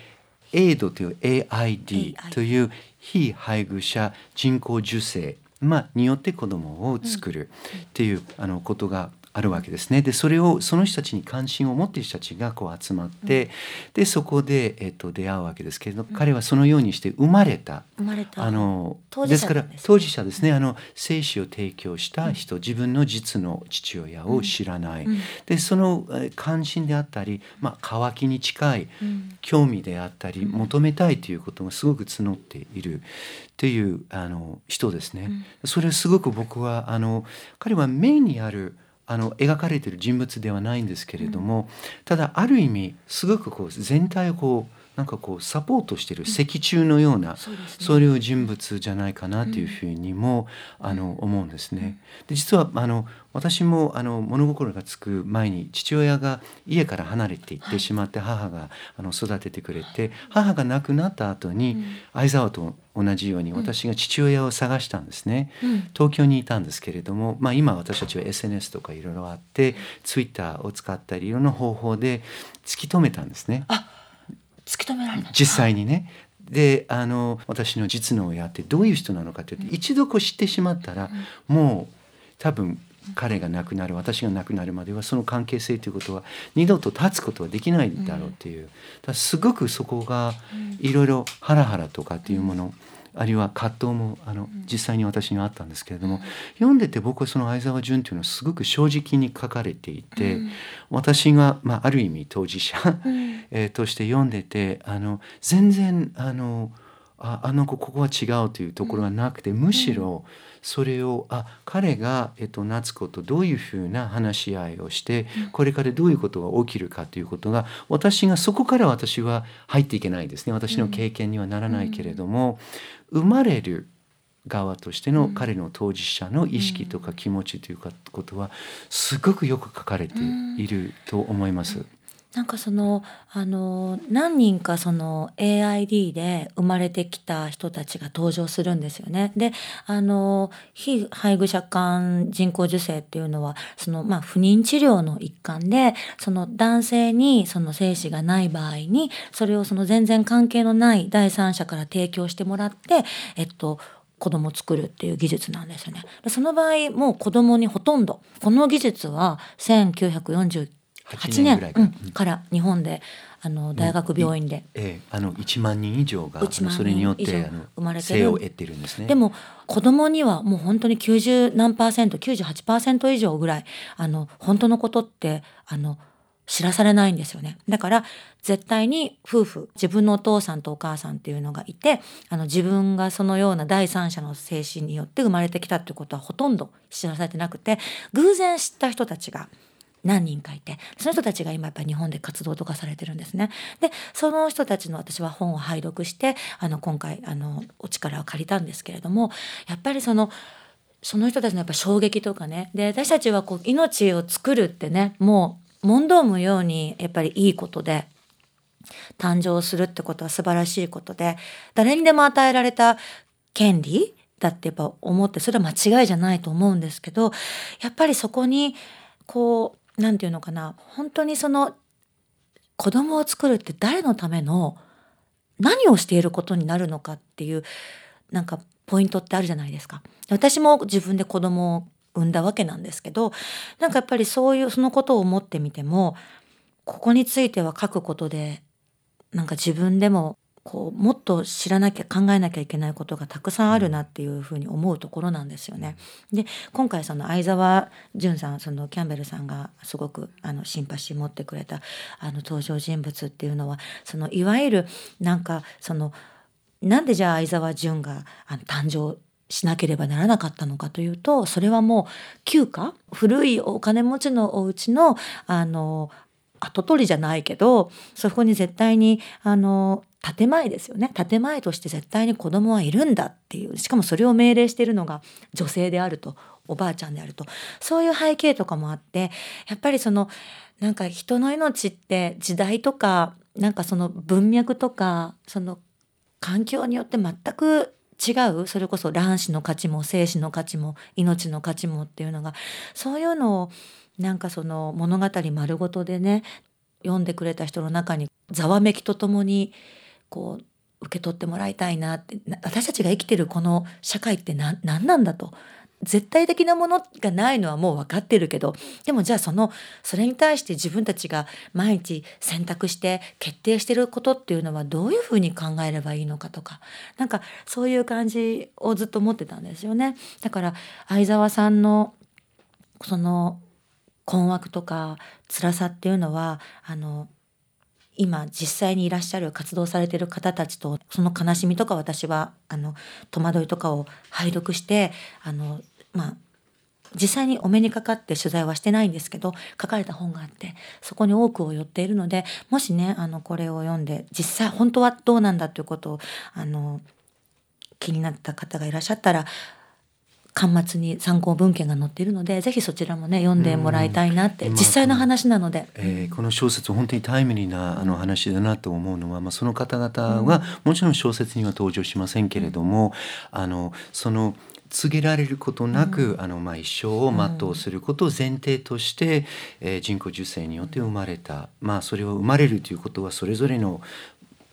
Speaker 2: AID という AID という非配偶者人工授精、まあ、によって子供を作るっていう、あのことがあるわけですね。でそれをその人たちに関心を持っている人たちがこう集まって、でそこで、えっと、出会うわけですけれど、彼はそのようにして生まれた
Speaker 3: 生まれた。
Speaker 2: あのですから
Speaker 3: 者なんですね。
Speaker 2: 当事者ですね、あの精子を提供した人、自分の実の父親を知らない、
Speaker 3: うん。
Speaker 2: でそのえー関心であったり、まあ、渇きに近い
Speaker 3: うん。
Speaker 2: 興味であったり、求めたいということがすごく募っているっていうあの人ですね。それはすごく僕はあの彼はメインにあるあの描かれている人物ではないんですけれども、ただある意味すごくこう全体をこうなんかこうサポートしている石柱のような、
Speaker 3: そう
Speaker 2: いう人物じゃないかなというふうにも、あの思うんですね。で実はあの私もあの物心がつく前に父親が家から離れていってしまって母があの育ててくれて母が亡くなった後に相沢と同じように私が父親を探したんですね。
Speaker 3: うん。
Speaker 2: 東京にいたんですけれども、まあ、今私たちは SNS とかいろいろあって Twitter を使ったりいろんな方法で突き止めたんですね。
Speaker 3: 突き止められた
Speaker 2: 実際にね。であの私の実の親ってどういう人なのかって言って一度こう知ってしまったら、もう多分彼が亡くなる私が亡くなるまではその関係性ということは二度と立つことはできないだろうっていう、だすごくそこがいろいろハラハラとかっていうもの、あるいは葛藤もあの実際に私にはあったんですけれども、読んでて僕はその相沢純というのはすごく正直に書かれていて、私が、まあ、ある意味当事者、えーとして読んでてあの全然あのああの子ここは違うというところがなくて、むしろそれをあ彼が、えっと、夏子とどういうふうな話し合いをして、これからどういうことが起きるかということが私がそこから私は入っていけないですね。私の経験にはならないけれども、生まれる側としての彼の当事者の意識とか気持ちというかことはすごくよく書かれていると思います。
Speaker 3: なんかそのあの何人かその AID で生まれてきた人たちが登場するんですよね。であの非配偶者間人工授精っていうのはその、まあ、不妊治療の一環でその男性にその精子がない場合にそれをその全然関係のない第三者から提供してもらってえっと子供を作るっていう技術なんですよね。その場合もう子供にほとんどこの技術は1949 8
Speaker 2: 8
Speaker 3: 年
Speaker 2: 年。ぐらいか。ら
Speaker 3: 日本であの大学病院で、
Speaker 2: ええ、あの1万人以上があ
Speaker 3: 1万人
Speaker 2: のそれによってあの
Speaker 3: 生まれてる。
Speaker 2: 生を得てるんですね。
Speaker 3: でも子供にはもう本当に90何パーセント98%以上ぐらいあの本当のことってあの知らされないんですよね。だから絶対に夫婦自分のお父さんとお母さんっていうのがいてあの自分がそのような第三者の精神によって生まれてきたっていうことはほとんど知らされてなくて偶然知った人たちが何人かいてその人たちが今やっぱり日本で活動とかされてるんですね。でその人たちの私は本を拝読してあの今回あのお力を借りたんですけれどもやっぱりそのその人たちのやっぱ衝撃とかねで私たちはこう命を作るってねもう問答無用にやっぱりいいことで誕生するってことは素晴らしいことで誰にでも与えられた権利だってやっぱ思ってそれは間違いじゃないと思うんですけどやっぱりそこにこうなんていうのかな本当にその子供を作るって誰のための何をしていることになるのかっていうなんかポイントってあるじゃないですか。私も自分で子供を産んだわけなんですけどなんかやっぱりそういうそのことを思ってみてもここについては書くことでなんか自分でもこうもっと知らなきゃ考えなきゃいけないことがたくさんあるなっていうふうに思うところなんですよね。で今回その相沢淳さんそのキャンベルさんがすごくあのシンパシー持ってくれたあの登場人物っていうのはそのいわゆるなんかそのなんでじゃあ相沢淳があの誕生しなければならなかったのかというとそれはもう旧家古いお金持ちのお家のあの跡取りじゃないけどそこに絶対にあの建前ですよね。建前として絶対に子供はいるんだっていう。しかもそれを命令しているのが女性であるとおばあちゃんであると。そういう背景とかもあってやっぱりそのなんか人の命って時代とかなんかその文脈とかその環境によって全く違う。それこそ卵子の価値も精子の価値も命の価値もっていうのがそういうのをなんかその物語丸ごとでね読んでくれた人の中にざわめきとともにこう受け取ってもらいたいなって私たちが生きてるこの社会って何なんだと絶対的なものがないのはもう分かってるけどでもじゃあそのそれに対して自分たちが毎日選択して決定してることっていうのはどういうふうに考えればいいのかとかなんかそういう感じをずっと思ってたんですよね。だから相沢さんのその困惑とか辛さっていうのはあの今実際にいらっしゃる活動されてる方たちとその悲しみとか私はあの戸惑いとかを拝読してあのまあ実際にお目にかかって取材はしてないんですけど書かれた本があってそこに多くを寄っているのでもしねあのこれを読んで実際本当はどうなんだということをあの気になった方がいらっしゃったら巻末に参考文献が載っているのでぜひそちらもね読んでもらいたいなって、実際の話なので、
Speaker 2: えー、この小説本当にタイムリーなあの話だなと思うのは、まあ、その方々は、もちろん小説には登場しませんけれども、あのその告げられることなく、うん、あのまあ、一生を全うすることを前提として、うん、えー、人工授精によって生まれた、まあ、それを生まれるということはそれぞれの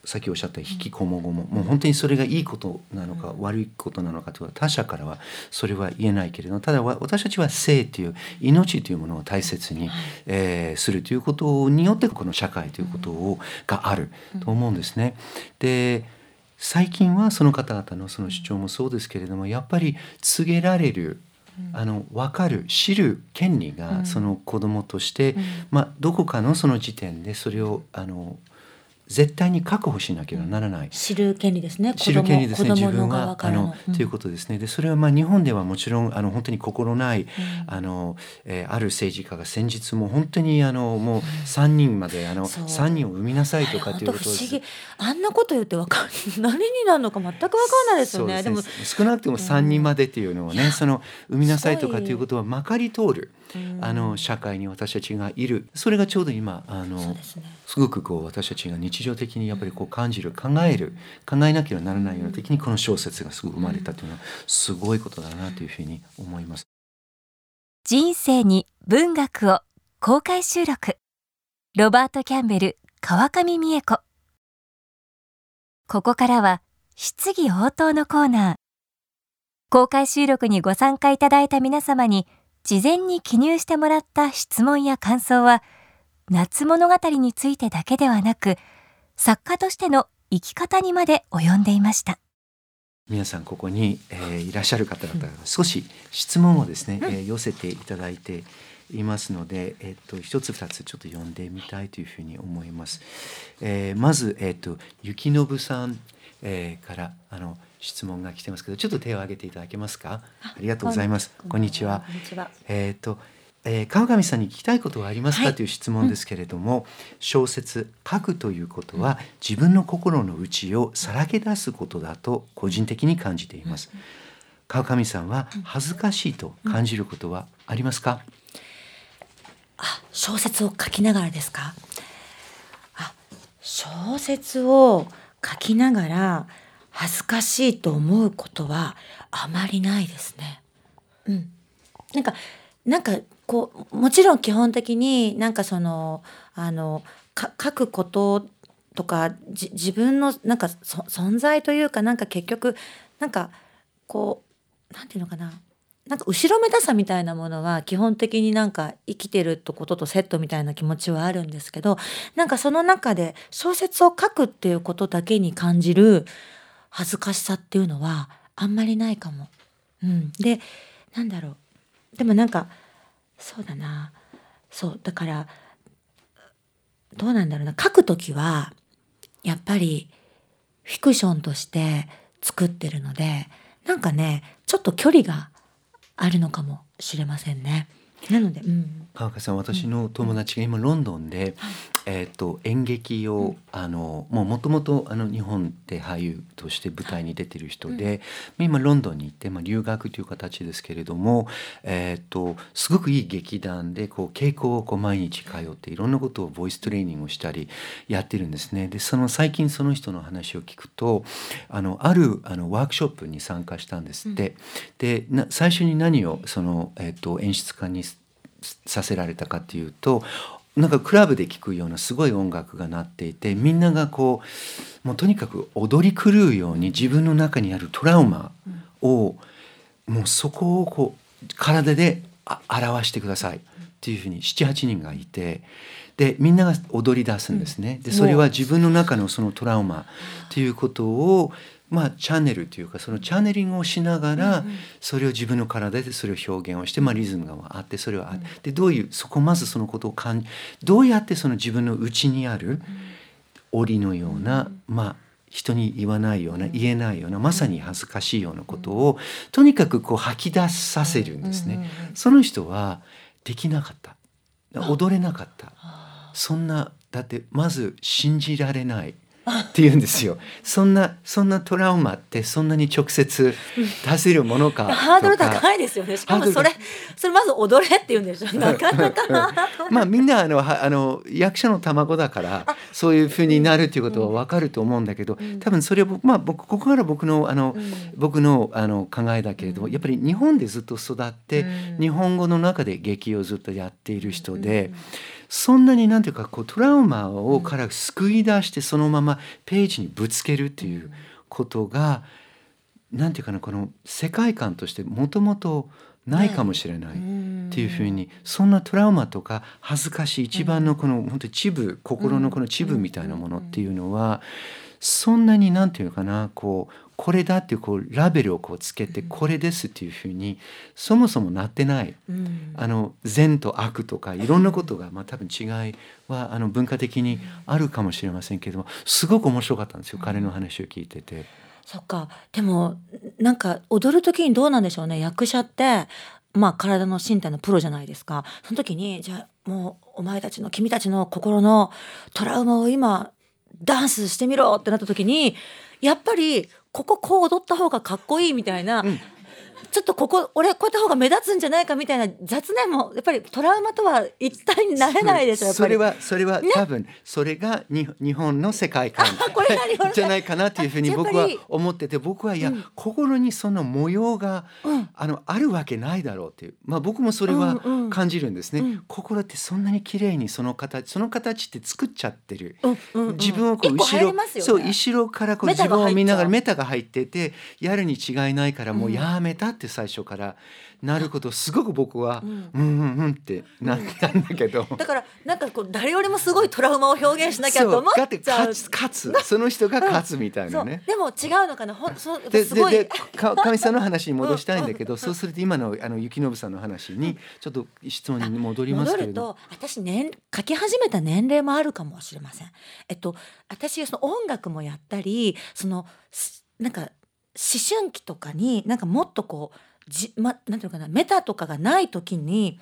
Speaker 2: さっきおっしゃった引きこもごも、もう本当にそれがいいことなのか悪いことなのかとは他者からはそれは言えないけれどただ私たちは生という命というものを大切に、えー、するということによってこの社会ということをがあると思うんですね。で最近はその方々のその主張もそうですけれどもやっぱり告げられるあの分かる知る権利がその子供として、まあ、どこかのその時点でそれをあの絶対に確保しなければならない。
Speaker 3: 知る権利ですね。
Speaker 2: 知る権利ですね。自分はあの、うん、ということですね。でそれはまあ日本ではもちろんあの本当に心ない、うん、あの、えー、ある政治家が先日も本当にあのもう三人まであの三人を産みなさいとかということ
Speaker 3: 不思議。あんなこと言ってわかん何になるのか全くわかんないですよね。でねでも
Speaker 2: 少なくても三人までっていうのをね、うん、その産みなさいとかということはまかり通る。あの社会に私たちがいる。それがちょうど今あのす,、ね、すごくこう私たちが日常的にやっぱりこう感じる考える考えなければならないような時にこの小説がすぐ生まれたというのはすごいことだなというふうに思います。
Speaker 1: 人生に文学を公開収録。ロバート・キャンベル川上美恵子。ここからは質疑応答のコーナー。公開収録にご参加いただいた皆様に事前に記入してもらった質問や感想は夏物語についてだけではなく作家としての生き方にまで及んでいました。
Speaker 2: 皆さんここに、えー、いらっしゃる方々少し質問をですね、えー、寄せていただいていますので、えっ、ー、と一つ二つちょっと読んでみたいというふうに思います。えー、まずえっ、ー、と雪信さん、えー、からあの質問が来てますけどちょっと手を挙げていただけますか？ありがとうございます。こんにちは。えっ、と、えー、川上さんに聞きたいことはありますか、はい、という質問ですけれども、うん、小説書くということは、自分の心の内をさらけ出すことだと個人的に感じています、うん、川上さんは恥ずかしいと感じることはありますか、
Speaker 3: あ小説を書きながらですか？あ小説を書きながら恥ずかしいと思うことはあまりないですね。うん、なんかなんかこうもちろん基本的になんかそのあの書くこととか自分のなんか存在というかなんか結局なんかこうなんていうのかななんか後ろめたさみたいなものは基本的になんか生きてるとこととセットみたいな気持ちはあるんですけどなんかその中で小説を書くっていうことだけに感じる恥ずかしさっていうのはあんまりないかも。うん、でなんだろう。でもなんかそうだな。そう。だからどうなんだろうな。書く時はやっぱりフィクションとして作ってるのでなんかねちょっと距離があるのかもしれませんね。なので、うん。
Speaker 2: 川中さん私の友達が今ロンドンで、えー、と演劇を、あのもうもともとあの日本で俳優として舞台に出てる人で、今ロンドンに行って、まあ、留学という形ですけれども、えー、とすごくいい劇団でこう稽古をこう毎日通っていろんなことをボイストレーニングをしたりやってるんですね。でその最近その人の話を聞くとあのあるあのワークショップに参加したんですって。でな最初に何をその、えー、と演出家にさせられたかっていうとなんかクラブで聴くようなすごい音楽が鳴っていてみんながこうもうとにかく踊り狂うように自分の中にあるトラウマを、もうそこをこう体で表してください。っていうふうに78人がいてでみんなが踊り出すんですね。でそれは自分の中のそのトラウマっていうことをまあ、チャンネルというかそのチャネリングをしながらそれを自分の体でそれを表現をして、まあ、リズムがあってそれはあってでどういうそこまずそのことを感じどうやってその自分の内にある檻のような、まあ人に言わないような言えないようなまさに恥ずかしいようなことをとにかくこう吐き出させるんですね。その人はできなかった。踊れなかった。そんなだってまず信じられないって言うんですよ。そんなそんなトラウマってそんなに直接出せるものか
Speaker 3: ハードル高いですよね。しかもそれそれまず踊れって言うんでしょ。なかなか
Speaker 2: まあみんなあのあの役者の卵だからそういうふうになるっていうことはわかると思うんだけど、多分それをまあ僕ここから僕のあの、僕のあの考えだけれども、やっぱり日本でずっと育って、日本語の中で劇をずっとやっている人で。そんなになんていうかこうトラウマをから救い出してそのままページにぶつけるっていうことがなんていうかなこの世界観としてもともとないかもしれないっていうふうにそんなトラウマとか恥ずかしい一番のこの本当にチブ心のこのチブみたいなものっていうのはそんなになんていうかなこうこれだっていうこうラベルをこうつけてこれですっていうふうにそもそもなってない、うん、あの善と悪とかいろんなことがまあ多分違いはあの文化的にあるかもしれませんけどもすごく面白かったんですよ、彼の話を聞いてて。
Speaker 3: そっか。でもなんか踊る時にどうなんでしょうね役者ってまあ体の身体のプロじゃないですか。その時にじゃあもうお前たちの君たちの心のトラウマを今ダンスしてみろってなった時にやっぱりこここう踊った方がかっこいいみたいな、うん、ちょっとここ俺こうやった方が目立つんじゃないかみたいな雑念もやっぱりトラウマとは一体になれないでしょやっぱ
Speaker 2: り。それはそれは、ね、多分それがに日本の世界観。じゃないかなというふうに僕は思ってて僕はいや、うん、心にその模様が、うん、あのあるわけないだろうっていう。まあ僕もそれは感じるんですね、うん。うん、心ってそんなに綺麗にその形その形って作っちゃってる、うんうんうん、自分をこう後ろ、ね、そう後ろからこう自分を見ながらメタが入っててやるに違いないからもうやめたって最初からなることすごく僕は、うん、うんうんうんってなったんだけど、
Speaker 3: だからなんかこう誰よりもすごいトラウマを表現しなきゃと思っちゃ
Speaker 2: う。勝つ勝つその人が勝つみたいなね、
Speaker 3: でも違うのかな。ほそ
Speaker 2: ですごい。でかかみさんの話に戻したいんだけど、そうすると今のあの雪信さんの話にちょっと質問に戻りますけれど。
Speaker 3: 私年書き始めた年齢もあるかもしれません。えっと私その音楽もやったりそのなんか思春期とかになんかもっとこうじ、ま、なんていうかなメタとかがない時に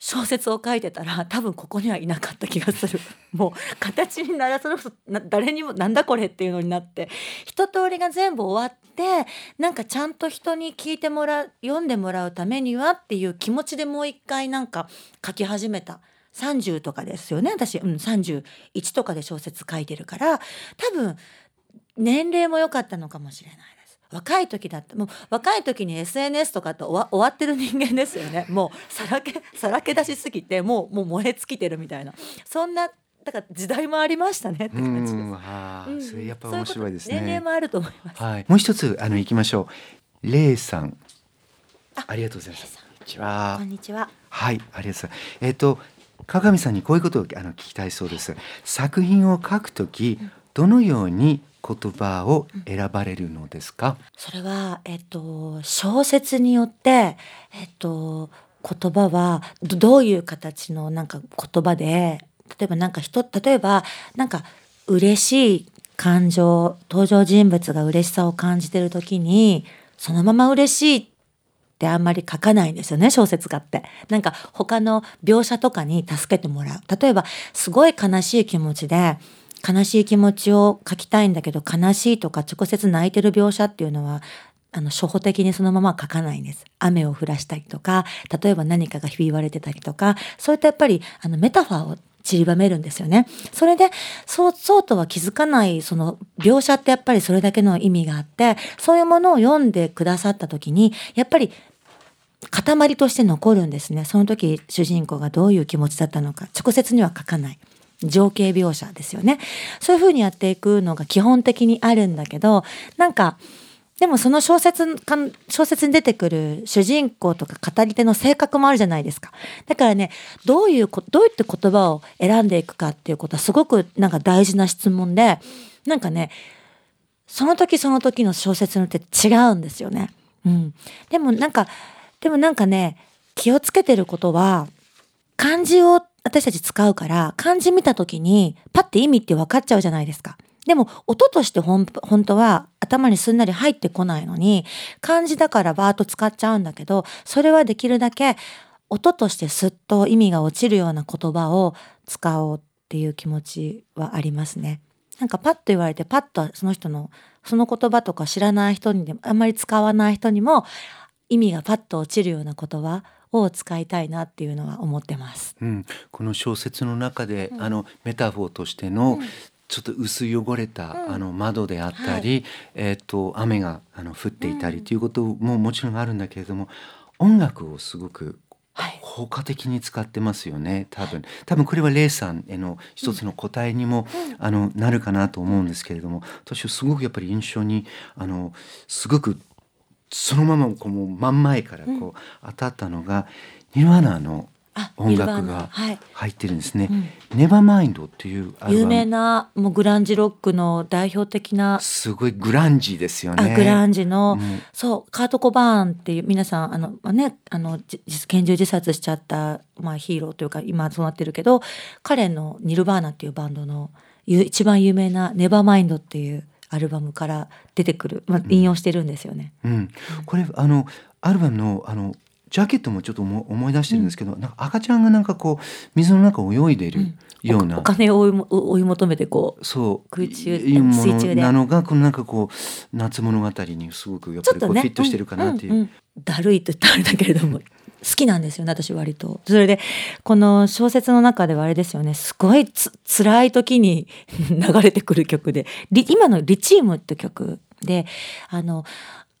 Speaker 3: 小説を書いてたら多分ここにはいなかった気がする。もう形にならそれこそ誰にもなんだこれっていうのになって一通りが全部終わってなんかちゃんと人に聞いてもらう読んでもらうためにはっていう気持ちでもう一回なんか書き始めた。30とかですよね私、うん、31とかで小説書いてるから多分年齢も良かったのかもしれない。若い時だってもう若い時に SNS とかと終わってる人間ですよねもうさらけさらけ出しすぎてもうもう燃え尽きてるみたいなそんなだから時代もありましたねって感じです。
Speaker 2: あうん、それやっぱ面白いですね。
Speaker 3: 年齢もあると思います。
Speaker 2: はい。もう一つあの行きましょう。レイさん。ありがとうございます。こんにちは。
Speaker 3: こんにちは。
Speaker 2: はい、ありがとうございます。えっ、ー、と鏡さんにこういうことをあの聞きたいそうです。作品を書くとき、どのように言葉を選ばれるのですか、
Speaker 3: それは、えっと、小説によって、えっと、言葉はどういう形のなんか言葉で例えばなんか人例えばなんか嬉しい感情登場人物が嬉しさを感じてる時にそのまま嬉しいっってあんまり書かないんですよね小説家って。なんか他の描写とかに助けてもらう。例えばすごい悲しい気持ちで悲しい気持ちを書きたいんだけど悲しいとか直接泣いてる描写っていうのはあの初歩的にそのまま書かないんです。雨を降らしたりとか例えば何かがひび割れてたりとかそういったやっぱりあのメタファーを散りばめるんですよね。それでそうそうとは気づかないその描写ってやっぱりそれだけの意味があってそういうものを読んでくださった時にやっぱり塊として残るんですね。その時主人公がどういう気持ちだったのか直接には書かない。情景描写ですよね。そういうふうにやっていくのが基本的にあるんだけどなんかでもその小説小説に出てくる主人公とか語り手の性格もあるじゃないですか。だからねどういうどういった言葉を選んでいくかっていうことはすごくなんか大事な質問でなんかねその時その時の小説によって違うんですよね。うん、でもなんかでもなんかね気をつけてることは漢字を私たち使うから漢字見た時にパッて意味って分かっちゃうじゃないですか。でも音として本当は頭にすんなり入ってこないのに漢字だからバーッと使っちゃうんだけどそれはできるだけ音としてすっと意味が落ちるような言葉を使おうっていう気持ちはありますね。なんかパッと言われてパッとその人のその言葉とか知らない人にでもあんまり使わない人にも意味がパッと落ちるような言葉を使いたいなっていうのは思ってます。
Speaker 2: うん、この小説の中で、うん、あのメタフォーとしての、ちょっと薄汚れた、うん、あの窓であったり、はい、えーと、雨があの降っていたりということももちろんあるんだけれども音楽をすごく効果的に使ってますよね多分。多分これはレイさんへの一つの答えにも、うん、あのなるかなと思うんですけれども私はすごくやっぱり印象にあのすごくそのままこう真ん前からこう当たったのが、ニルワナの音楽が入ってるんですね。ネバーマインドっていう
Speaker 3: 有名なもうグランジロックの代表的な
Speaker 2: すごいグランジですよね。
Speaker 3: グランジの、うん、そうカートコバーンっていう皆さんあのまあねあの拳銃自殺しちゃったまあヒーローというか今そうなってるけど彼のニルバーナっていうバンドの一番有名なネバーマインドっていうアルバムから出てくる、まあ、引用してるんですよね。
Speaker 2: うん、うん、これあのアルバムのあのジャケットもちょっと思い出してるんですけど、うん、なんか赤ちゃんがなんかこう水の中を泳いでいるような、
Speaker 3: うん、お金を追い求めてこ
Speaker 2: うそう。
Speaker 3: 空中
Speaker 2: 水中で。なのがこのなんかこう夏物語にすごくやっぱりこう、ね、フィットしてるかなっていう。うんうんうん、
Speaker 3: だるいと言ったらあれだけれども好きなんですよね私割と。それでこの小説の中ではあれですよねすごいつ辛い時に 流れてくる曲で今の「リチウム」って曲であの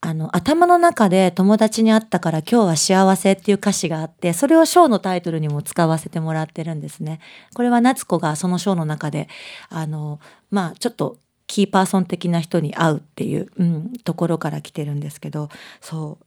Speaker 3: あの頭の中で友達に会ったから今日は幸せっていう歌詞があってそれをショーのタイトルにも使わせてもらってるんですね。これは夏子がそのショーの中であのまあちょっとキーパーソン的な人に会うっていう、うん、ところから来てるんですけどそう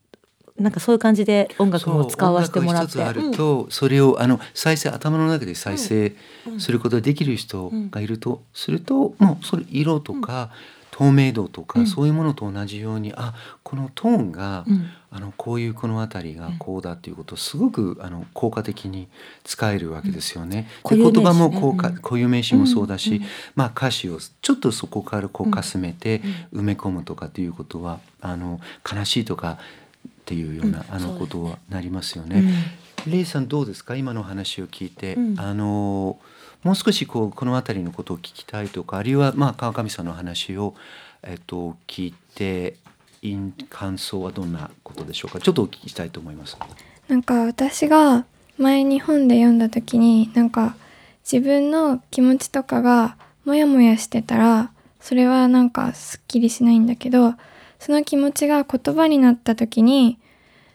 Speaker 3: なんかそういう感じで音楽も使わせてもらって。
Speaker 2: あると、うん、それをあの再生頭の中で再生することができる人がいるとすると、もうそれ色とか、透明度とか、そういうものと同じようにあこのトーンが、あのこういうこの辺りがこうだっていうことをすごくあの効果的に使えるわけですよね。で言葉もこうか固有名詞もそうだし、まあ、歌詞をちょっとそこからこうかすめて埋め込むとかっていうことはあの悲しいとかっていうような、あのことはなりますよね。レイさんどうですか？今の話を聞いて、あのもう少しこうこの辺りのことを聞きたいとかあるいはまあ川上さんの話を、えっと、聞いて感想はどんなことでしょうか？ちょっとお聞きしたいと思います。
Speaker 4: なんか私が前に本で読んだ時になんか自分の気持ちとかがモヤモヤしてたらそれはなんかすっきりしないんだけどその気持ちが言葉になった時に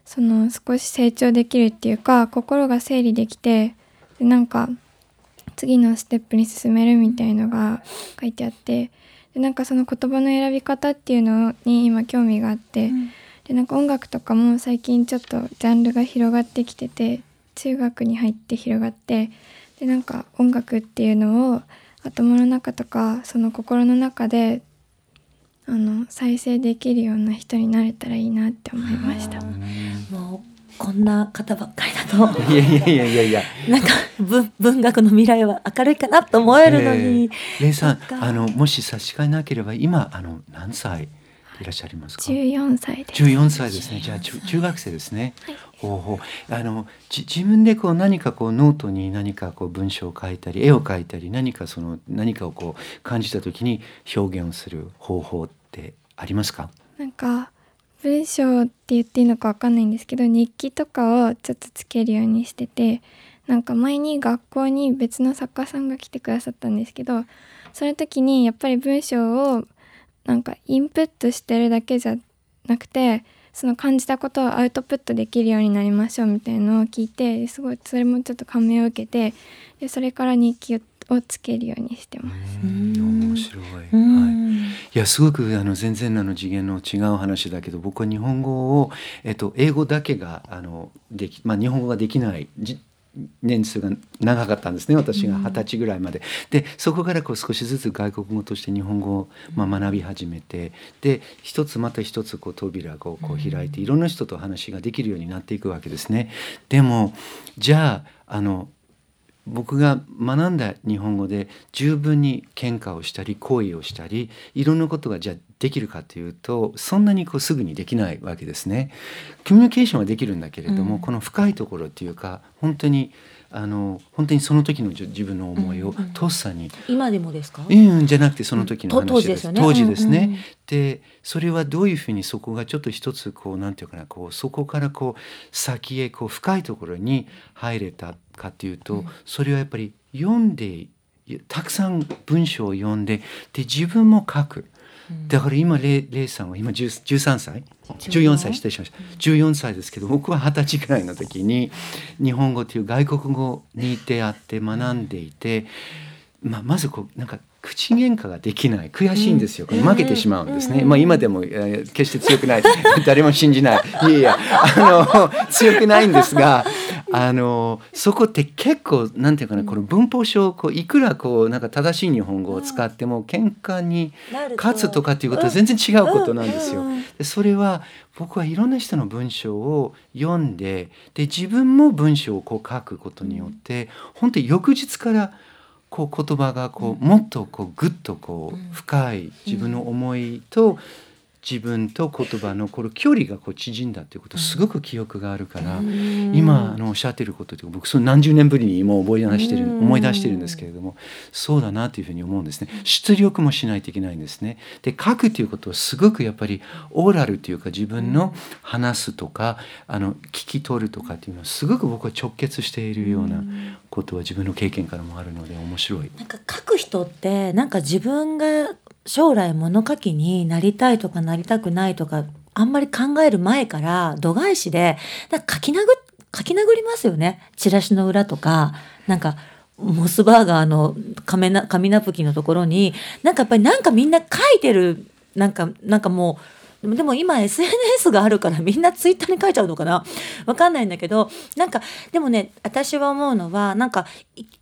Speaker 4: その少し成長できるっていうか心が整理できてでなんか次のステップに進めるみたいのが書いてあってでなんかその言葉の選び方っていうのに今興味があって、うん、でなんか音楽とかも最近ちょっとジャンルが広がってきてて中学に入って広がってでなんか音楽っていうのを頭の中とかその心の中であの再生できるような人になれたらいいなって思いました。
Speaker 3: もうこんな方ばっかりだ
Speaker 2: と。いやいやいやいやいや。
Speaker 3: なんか文文学の未来は明るいかなと思えるのに、
Speaker 2: えー、レイさんあのもし差し支えなければ今あの何歳？いらっしゃいますか
Speaker 4: ？14歳です。
Speaker 2: 14歳ですね。じゃあ中中学生ですね。ほうほうあのじ自分でこう何かこうノートに何かこう文章を書いたり絵を描いたり何かその何かをこう感じた時に表現をする方法ってありますか？
Speaker 4: なんか文章って言っていいのかわかんないんですけど日記とかをちょっとつけるようにしててなんか前に学校に別の作家さんが来てくださったんですけどその時にやっぱり文章をなんかインプットしてるだけじゃなくてその感じたことをアウトプットできるようになりましょうみたいのを聞いてですごいそれもちょっと感銘を受けてでそれから日記をつけるようにしてます。
Speaker 2: うん面白い。
Speaker 3: う
Speaker 2: はい。
Speaker 3: ん
Speaker 2: いやすごくあの全然あの次元の違う話だけど僕は日本語を、えっと、英語だけがあのでき、まあ、日本語ができないじ年数が長かったんですね私が二十歳ぐらいまで。でそこからこう少しずつ外国語として日本語を、まあ、学び始めてで一つまた一つこう扉をこう開いていろんな人と話ができるようになっていくわけですね。でもじゃああの僕が学んだ日本語で十分に喧嘩をしたり行為をしたりいろんなことがじゃあできるかというとそんなにこうすぐにできないわけですね。コミュニケーションはできるんだけれども、
Speaker 3: うん
Speaker 2: この深いところっていうか本当にあの本当にその時のじ自分の思いを
Speaker 3: うんうん
Speaker 2: とっさに、
Speaker 3: 今でもですか？
Speaker 2: うん、じゃなくてその時の
Speaker 3: と
Speaker 2: 話
Speaker 3: ですよね
Speaker 2: 当時ですね。
Speaker 3: うんうん
Speaker 2: でそれはどういうふうにそこがちょっと一つこうなんていうかなこうそこからこう先へこう深いところに入れたかっていうと、
Speaker 3: うん
Speaker 2: それはやっぱり読んでたくさん文章を読んでで自分も書く。
Speaker 3: うん。
Speaker 2: だから今レイレイさんは今10 13歳？14歳失礼しました。14歳ですけど僕は二十歳くらいの時に日本語という外国語に出会って学んでいて、まあ、まずこうなんか口喧嘩ができない悔しいんですよ、これ負けてしまうんですね、
Speaker 3: うん。
Speaker 2: まあ、今でも、えー決して強くない。誰も信じない。いやいやあの強くないんですがあのそこって結構なんていうかなこの文法書をこういくらこうなんか正しい日本語を使っても喧嘩に勝つとかっていうことは全然違うことなんですよ。でそれは僕はいろんな人の文章を読んでで自分も文章をこう書くことによって本当に翌日からこう言葉がこうもっとこうグッとこ
Speaker 3: うん。
Speaker 2: う深い自分の思いと自分と言葉のこの距離がこう縮んだっていうことすごく記憶があるから。
Speaker 3: うん。
Speaker 2: 今あのおっしゃってることって僕その何十年ぶりに今覚え出してる
Speaker 3: うん。
Speaker 2: 思い出してるんですけれどもそうだなというふうに思うんですね。出力もしないといけないんですね。で書くということはすごくやっぱりオーラルというか自分の話すとかあの聞き取るとかっていうのはすごく僕は直結しているようなことは自分の経験からもあるので面白い。
Speaker 3: なんか書く人ってなんか自分が将来物書きになりたいとかなりたくないとかあんまり考える前から度外視でか書き殴書き殴りますよね。チラシの裏とか。なんかモスバーガーの紙な紙ナプキンのところになんかやっぱりなんかみんな書いてるなんかなんかもうでも今 SNS があるからみんなツイッターに書いちゃうのかな？わかんないんだけどなんかでもね私は思うのはなんか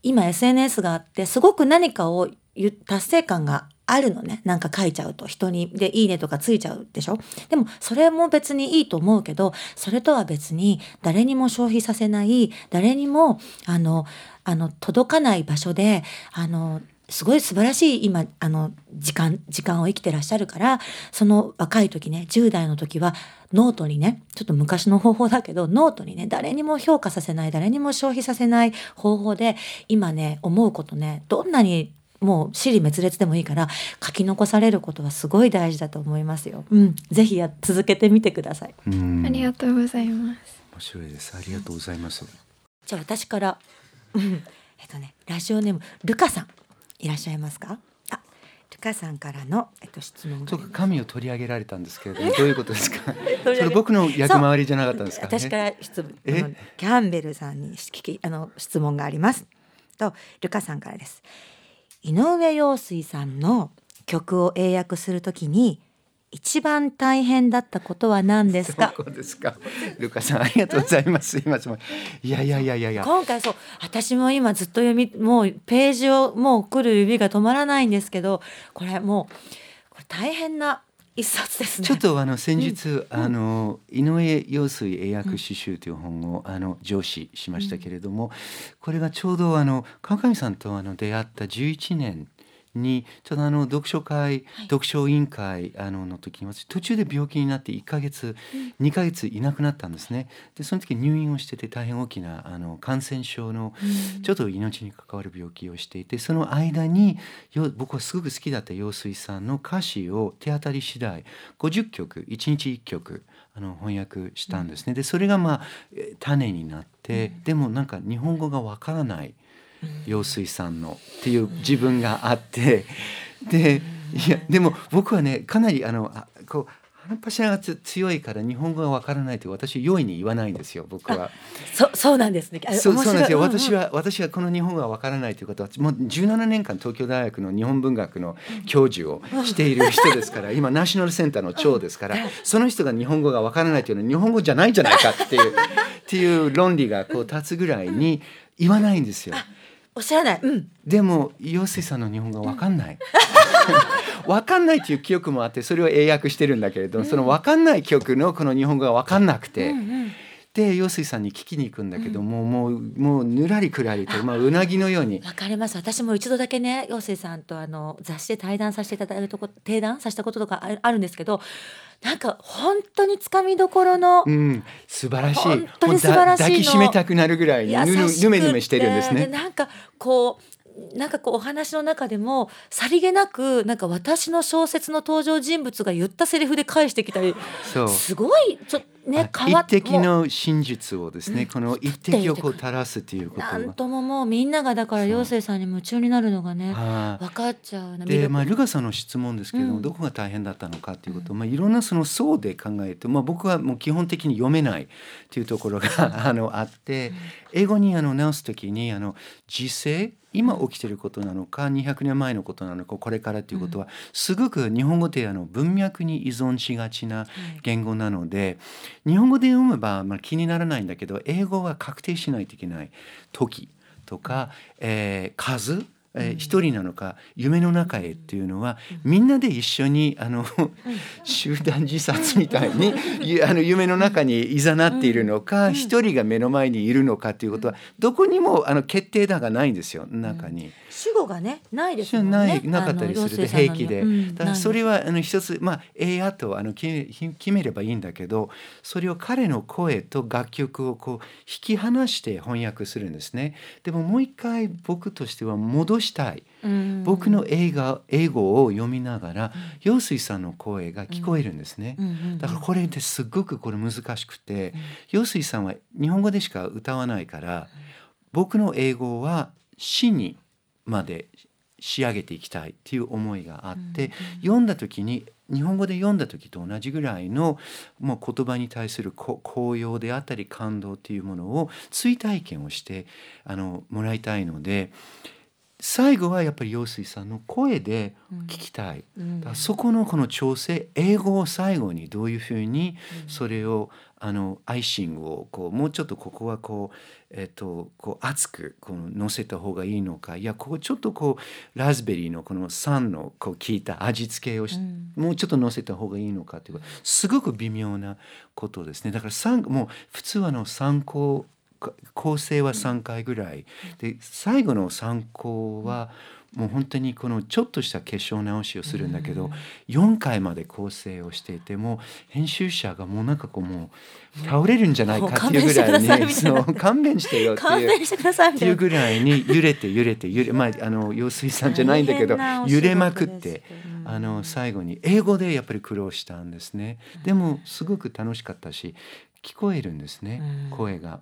Speaker 3: 今 SNS があってすごく何かを言う達成感があるのね。なんか書いちゃうと。人にで「いいね」とかついちゃうでしょ？でもそれも別にいいと思うけどそれとは別に誰にも消費させない誰にもあのあの届かない場所であのすごい素晴らしい今あの時間時間を生きてらっしゃるからその若い時ね10代の時はノートにねちょっと昔の方法だけどノートにね誰にも評価させない誰にも消費させない方法で今ね思うことねどんなにもう支離滅裂でもいいから書き残されることはすごい大事だと思いますよ。うん、ぜひや続けてみてください。
Speaker 2: うん
Speaker 4: ありがとうございます。
Speaker 2: 面白いですありがとうございます。
Speaker 3: じゃあ私から、うん、えっとねラジオネームルカさんいらっしゃいますか？あ、ルカさんからのえっと質問が
Speaker 2: そうか紙を取り上げられたんですけれどもどういうことですか？それ僕の役回りじゃなかったんですか？
Speaker 3: 私から質問キャンベルさんに聞きあの質問がありますとルカさんからです井上陽水さんの曲を英訳するときに一番大変だったことは何ですか？
Speaker 2: そうですか。ルカさんありがとうございます。今いやいやいやいやいや。
Speaker 3: 今回そう私も今ずっと読みもうページをもう来る指が止まらないんですけどこれもうこれ大変な一冊ですね。
Speaker 2: ちょっとあの先日、あの井上陽水英訳詩集という本を、あの上司しましたけれども、これがちょうどあの川上さんとあの出会った11年にちょっとあの読書会、読書委員会あのの時に私途中で病気になって1ヶ月、2ヶ月いなくなったんですね。でその時入院をしてて大変大きなあの感染症のちょっと命に関わる病気をしていてその間によ僕はすごく好きだった陽水さんの歌詞を手当たり次第50曲1日1曲あの翻訳したんですね。でそれがまあえ種になって、でもなんか日本語がわからない陽水さんのっていう自分があってでいやでも僕はねかなりあのあこう鼻っ柱がつ強いから日本語がわからないって私容易に言わないんですよ僕は。
Speaker 3: そそうなんですね。あ
Speaker 2: そうそうなんですよ、
Speaker 3: 面白い
Speaker 2: 私は私はこの日本語がわからないということはもう17年間東京大学の日本文学の教授をしている人ですから今ナショナルセンターの長ですからその人が日本語がわからないというのは日本語じゃないんじゃないかっていうっていう論理がこう立つぐらいに言わないんですよ。
Speaker 3: おっしゃらない。うん。
Speaker 2: でも陽水さんの日本語わかんない。わかんないっていう記憶もあってそれを英訳してるんだけれど、そのわかんない曲のこの日本語がわかんなくて、で陽水さんに聞きに行くんだけども、もうもうぬらりくらりと、まあ、うなぎのように
Speaker 3: わかります。私も一度だけね、陽水さんとあの雑誌で対談させていただいたとこ、定談させたこととかああるんですけど。なんか本当につかみどころの。
Speaker 2: うん、素晴らしい
Speaker 3: 本当に素晴らしい
Speaker 2: 抱きしめたくなるぐらいぬめぬめしてるんですね。
Speaker 3: なんかこうなんかこうお話の中でもさりげなくなんか私の小説の登場人物が言ったセリフで返してきたりすごいちょね
Speaker 2: あ
Speaker 3: 変わっ
Speaker 2: 一滴の真実をですね、この一滴をこう垂らすということ
Speaker 3: なん
Speaker 2: が。
Speaker 3: とももうみんながだから陽生さんに夢中になるのがね
Speaker 2: はい。
Speaker 3: 分かっちゃうな
Speaker 2: で、まあ、ルカさんの質問ですけれども、
Speaker 3: うん。
Speaker 2: どこが大変だったのかということ、まあ、いろんなその層で考えて、まあ、僕はもう基本的に読めないというところがあのあって英語にあの直す時にあの時勢？今起きていることなのか200年前のことなのかこれからということは、すごく日本語ってあの文脈に依存しがちな言語なので、日本語で読めば、まあ、気にならないんだけど英語は確定しないといけない時とか、えー数えー一人なのか夢の中へっていうのはみんなで一緒にあの集団自殺みたいにゆあの夢の中にいざなっているのか一人が目の前にいるのかっていうことはどこにもあの決定打がないんですよ中に。
Speaker 3: 主語がねないですもんね。
Speaker 2: ないなかったりするで平気で、
Speaker 3: うん。
Speaker 2: だからそれはあの一つまあええやとあの決めひ決めればいいんだけどそれを彼の声と楽曲をこう引き離して翻訳するんですね。でももう一回僕としては戻したい、
Speaker 3: うん。
Speaker 2: 僕の映画英語を読みながら陽水さんの声が聞こえるんですね、だからこれですっごくこれ難しくて陽水さんは日本語でしか歌わないから僕の英語は詩にまで仕上げていきたいっていう思いがあって、読んだ時に日本語で読んだ時と同じぐらいのもう言葉に対するこ高揚であったり感動っていうものを追体験をしてあのもらいたいので最後はやっぱり陽水さんの声で聞きたい、
Speaker 3: うん。
Speaker 2: だそこのこの調整英語を最後にどういうふうにそれを、あのアイシングをこうもうちょっとここはこう,、えっとこう熱くこう乗せた方がいいのかいやここちょっとこうラズベリーのこの酸のこう効いた味付けをし、もうちょっと乗せた方がいいのかというかすごく微妙なことですね。だから参もう普通はあの参考か構成は3回ぐらい。で最後の参考はもう本当にこのちょっとした化粧直しをするんだけど、4回まで構成をしていても編集者がもうなんかこうもう倒れるんじゃないかっていうぐらいに
Speaker 3: もう勘弁してくださいみたいな。
Speaker 2: そう勘弁してよっていう。ぐらいに揺れて揺れて揺れまああの陽水さんじゃないんだけど揺れまくってあの最後に英語でやっぱり苦労したんですね。でもすごく楽しかったし聞こえるんですね
Speaker 3: うん。
Speaker 2: 声が。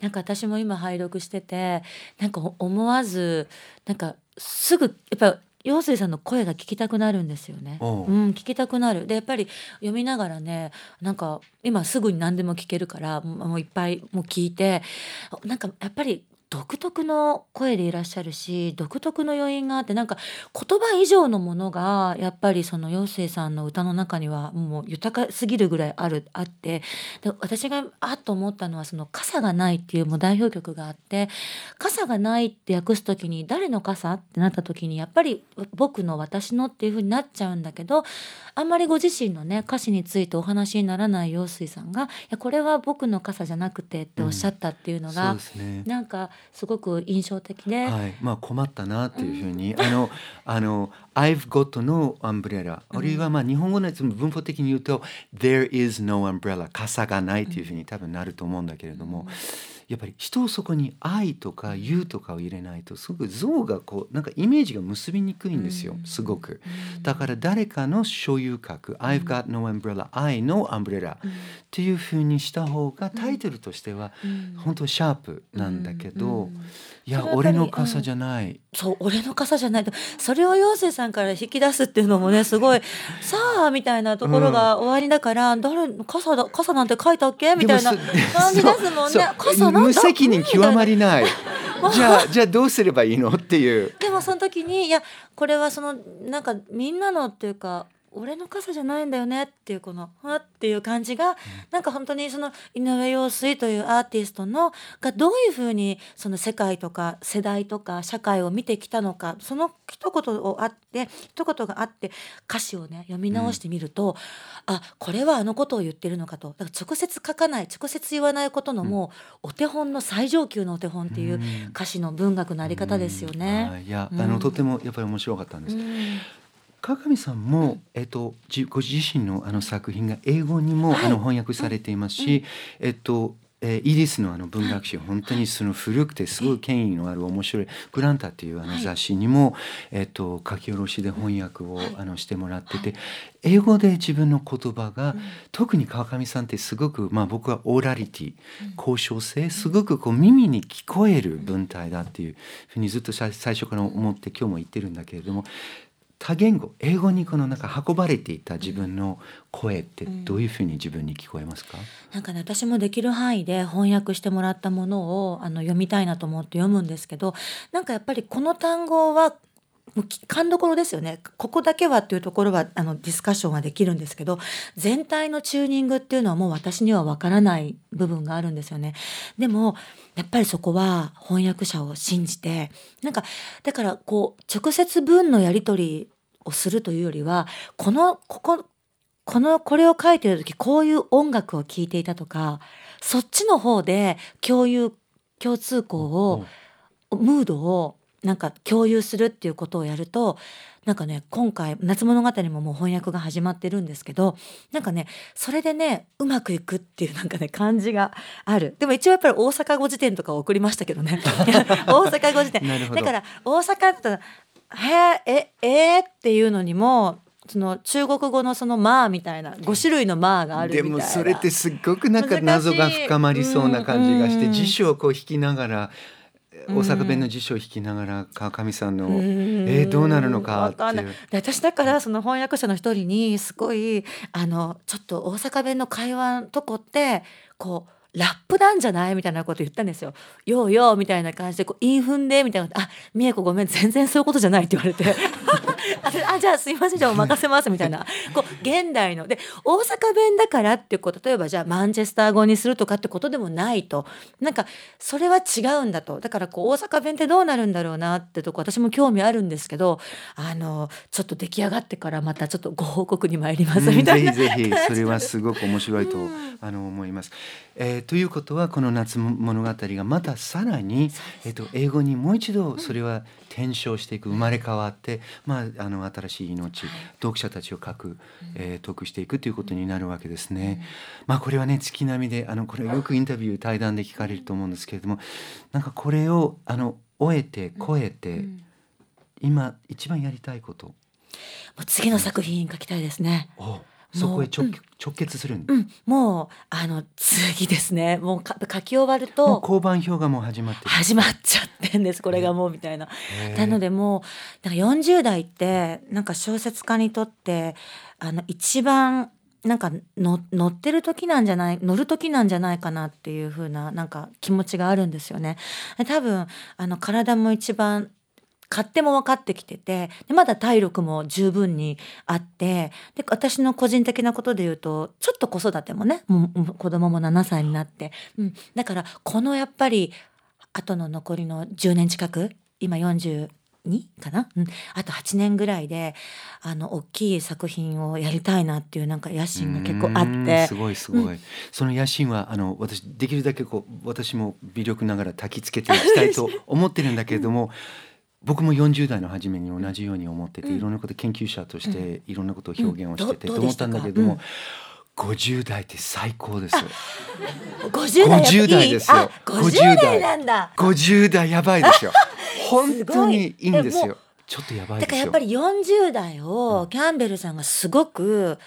Speaker 3: なんか私も今拝読しててなんか思わずなんかすぐやっぱ陽水さんの声が聞きたくなるんですよね。
Speaker 2: おう
Speaker 3: うん、聞きたくなる。でやっぱり読みながらねなんか今すぐに何でも聞けるからもういっぱいもう聞いてなんかやっぱり独特の声でいらっしゃるし独特の余韻があってなんか言葉以上のものがやっぱりその陽水さんの歌の中にはもう豊かすぎるぐらいあるあってで私があっと思ったのはその「傘がない」っていうもう代表曲があって「傘がない」って訳す時に誰の傘ってなった時にやっぱり僕の私のっていう風になっちゃうんだけどあんまりご自身のね歌詞についてお話にならない陽水さんが「いやこれは僕の傘じゃなくて」っておっしゃったっていうのが、
Speaker 2: ですね。
Speaker 3: なんかすごく印象的で、
Speaker 2: はい、まあ困ったなっていうふうに、あのあの I've got no umbrella、あるいはまあ日本語の文法的に言うと There is no umbrella 傘がないっていうふうに多分なると思うんだけれども、やっぱり人をそこに愛とか you とかを入れないとすごく像がこうなんかイメージが結びにくいんですよ、すごく。だから誰かの所有格、I've got no umbrella I no umbrella、っていうふうにした方がタイトルとしては本当シャープなんだけど、いや俺の傘じゃない、
Speaker 3: そう俺の傘じゃないとそれを陽生さんから引き出すっていうのもねすごい さあみたいなところが終わりだから、誰傘だ傘なんて書いたっけ？みたいな 感じですもんね。傘
Speaker 2: 無責任極まりない。じゃあじゃあどうすればいいの？っていう。
Speaker 3: でもその時にいやこれはそのなんかみんなのっていうか俺の傘じゃないんだよねっていうこの「は」っていう感じが、なんか本当にその井上陽水というアーティストのがどういうふうにその世界とか世代とか社会を見てきたのかその一言をあって一言があって歌詞をね読み直してみると、あこれはあのことを言ってるのかと。だから直接書かない直接言わないことのもうお手本の最上級のお手本っていう歌詞の文学のあり方ですよね。
Speaker 2: はいいや、
Speaker 3: うん。
Speaker 2: あのとてもやっぱり面白かったんです。
Speaker 3: うん
Speaker 2: 川上さんも、えっと、じご自身のあの作品が英語にも、
Speaker 3: はい。
Speaker 2: あの翻訳されていますし、えっとえーイギリスのあの文学誌本当にその古くてすごい権威のある面白い「グランタ」っていうあの
Speaker 3: はい
Speaker 2: 雑誌にも、えっと、書き下ろしで翻訳を、あのしてもらってて英語で自分の言葉が、特に川上さんってすごく、まあ、僕はオーラリティ交渉性すごくこう耳に聞こえる文体だっていうふうにずっとさ最初から思って今日も言ってるんだけれども多言語英語にこのなんか運ばれていた自分の声ってどういうふうに自分に聞こえますか、
Speaker 3: なんかね私もできる範囲で翻訳してもらったものをあの読みたいなと思って読むんですけどなんかやっぱりこの単語はもうき勘どころですよねここだけはっていうところはあのディスカッションはできるんですけど全体のチューニングっていうのはもう私にはわからない部分があるんですよね。でもやっぱりそこは翻訳者を信じてなんかだからこう直接文のやり取りをするというよりはこのこここのこれを書いてる時こういう音楽を聴いていたとかそっちの方で共有共通項を、ムードをなんか共有するっていうことをやるとなんかね今回「夏物語」ももう翻訳が始まってるんですけどなんかねそれでねうまくいくっていうなんかね感じがある。でも一応やっぱり大阪語辞典とかを送りましたけどね。大阪語辞典。だから大阪だったら「へえええー、っていうのにもその中国語のその「まあ」みたいな5種類の「まあ」がある
Speaker 2: でもそれってすっごくなんか謎が深まりそうな感じがして辞書をこう引きながら大阪弁の辞書を引きながら川上さんのえーどうなるのかっていう。
Speaker 3: で私だからその翻訳者の一人にすごいあのちょっと大阪弁の会話のとこってこうラップなんじゃないみたいなこと言ったんですよ。ようようみたいな感じでこう韻踏んでみたいな。あ美恵子ごめん全然そういうことじゃないって言われてああじゃあすいませんじゃあお任せますみたいな。こう現代の。で大阪弁だからっていうこと例えばじゃあマンチェスター語にするとかってことでもないと。なんかそれは違うんだと。だからこう大阪弁ってどうなるんだろうなってとこ私も興味あるんですけどあのちょっと出来上がってからまたちょっとご報告に参りますみたいな、
Speaker 2: うんぜひぜひそれはすごく面白いと、あの思います。えーということはこの夏物語がまたさらに、えー、と英語にもう一度それは転生していく生まれ変わって、まあ、あの新しい命、読者たちを書く、えー、得していくということになるわけですね。まあこれはね月並みであのこれよくインタビュー対談で聞かれると思うんですけれどもなんかこれをあの終えて超えて、今一番やりたいこと。
Speaker 3: もう次の作品書きたいですね。
Speaker 2: をそこへ直,、
Speaker 3: うん
Speaker 2: 直結するん
Speaker 3: うん、もうあの次ですねもうか書き終わると
Speaker 2: 交番表がもう始まってる。
Speaker 3: 始まっちゃってんですこれがもうみたいな。
Speaker 2: へー
Speaker 3: なのでもうなんか40代ってなんか小説家にとってあの一番なんかの乗ってる時なんじゃない乗る時なんじゃないかなっていう風ななんか気持ちがあるんですよね。多分あの体も一番勝手も分かってきててでまだ体力も十分にあってで私の個人的なことで言うとちょっと子育てもねもう子供も7歳になって、うん、だからこのやっぱりあとの残りの10年近く今42 2かな、うん、あと8年ぐらいであの大きい作品をやりたいなっていうなんか野心が結構あって
Speaker 2: すごいすごい、うん、その野心はあの私できるだけこう私も微力ながら焚きつけていきたいと思ってるんだけれども 僕も40代の初めに同じように思ってて、いろんなこと研究者としていろんなことを表現をしてて、と思ったんだけども、50代って最高ですよ。
Speaker 3: 50代 ,50
Speaker 2: 代ですよ。
Speaker 3: 50代なんだ。
Speaker 2: 50代やばいですよ。本当にいいんですよ。ちょっとやばい
Speaker 3: だからやっぱり40代をキャンベルさんがすごく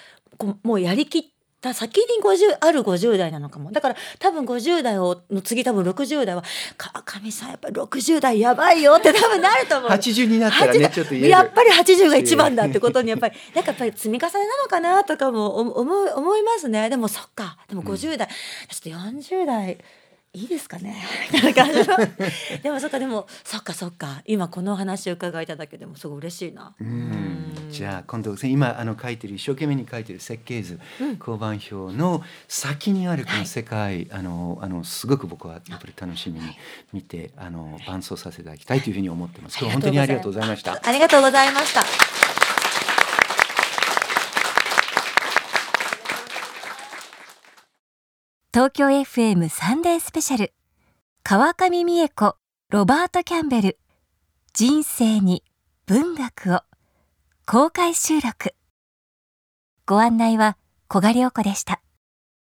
Speaker 3: もうやりきっだ先に50ある50代なのかも。だから多分50代をの次多分60代は「川上さんやっぱり60代やばいよ」って多分なると思う。
Speaker 2: 80になったらねちょっと
Speaker 3: やっぱり80が一番だってことにやっぱりなんかやっぱり積み重ねなのかなとかも思う思いますね。でもそっか。でも50代、うん、ちょっと40代いいですかね？でもそっかでもそっかそっか。今この話を伺えただけでもすごい嬉しいな。
Speaker 2: じゃあ今度今あの書いてる一生懸命に書いてる設計図、うん、交番表の先にあるこの世界、はい、あのあのすごく僕はやっぱり楽しみに見てあの伴走させていただきたいというふうに思ってます。今日本当にありがとうございました。
Speaker 3: ありがとうございました。
Speaker 1: 東京 FM サンデースペシャル。川上美恵子ロバート・キャンベル。人生に文学を。公開収録。ご案内は小賀良子でした。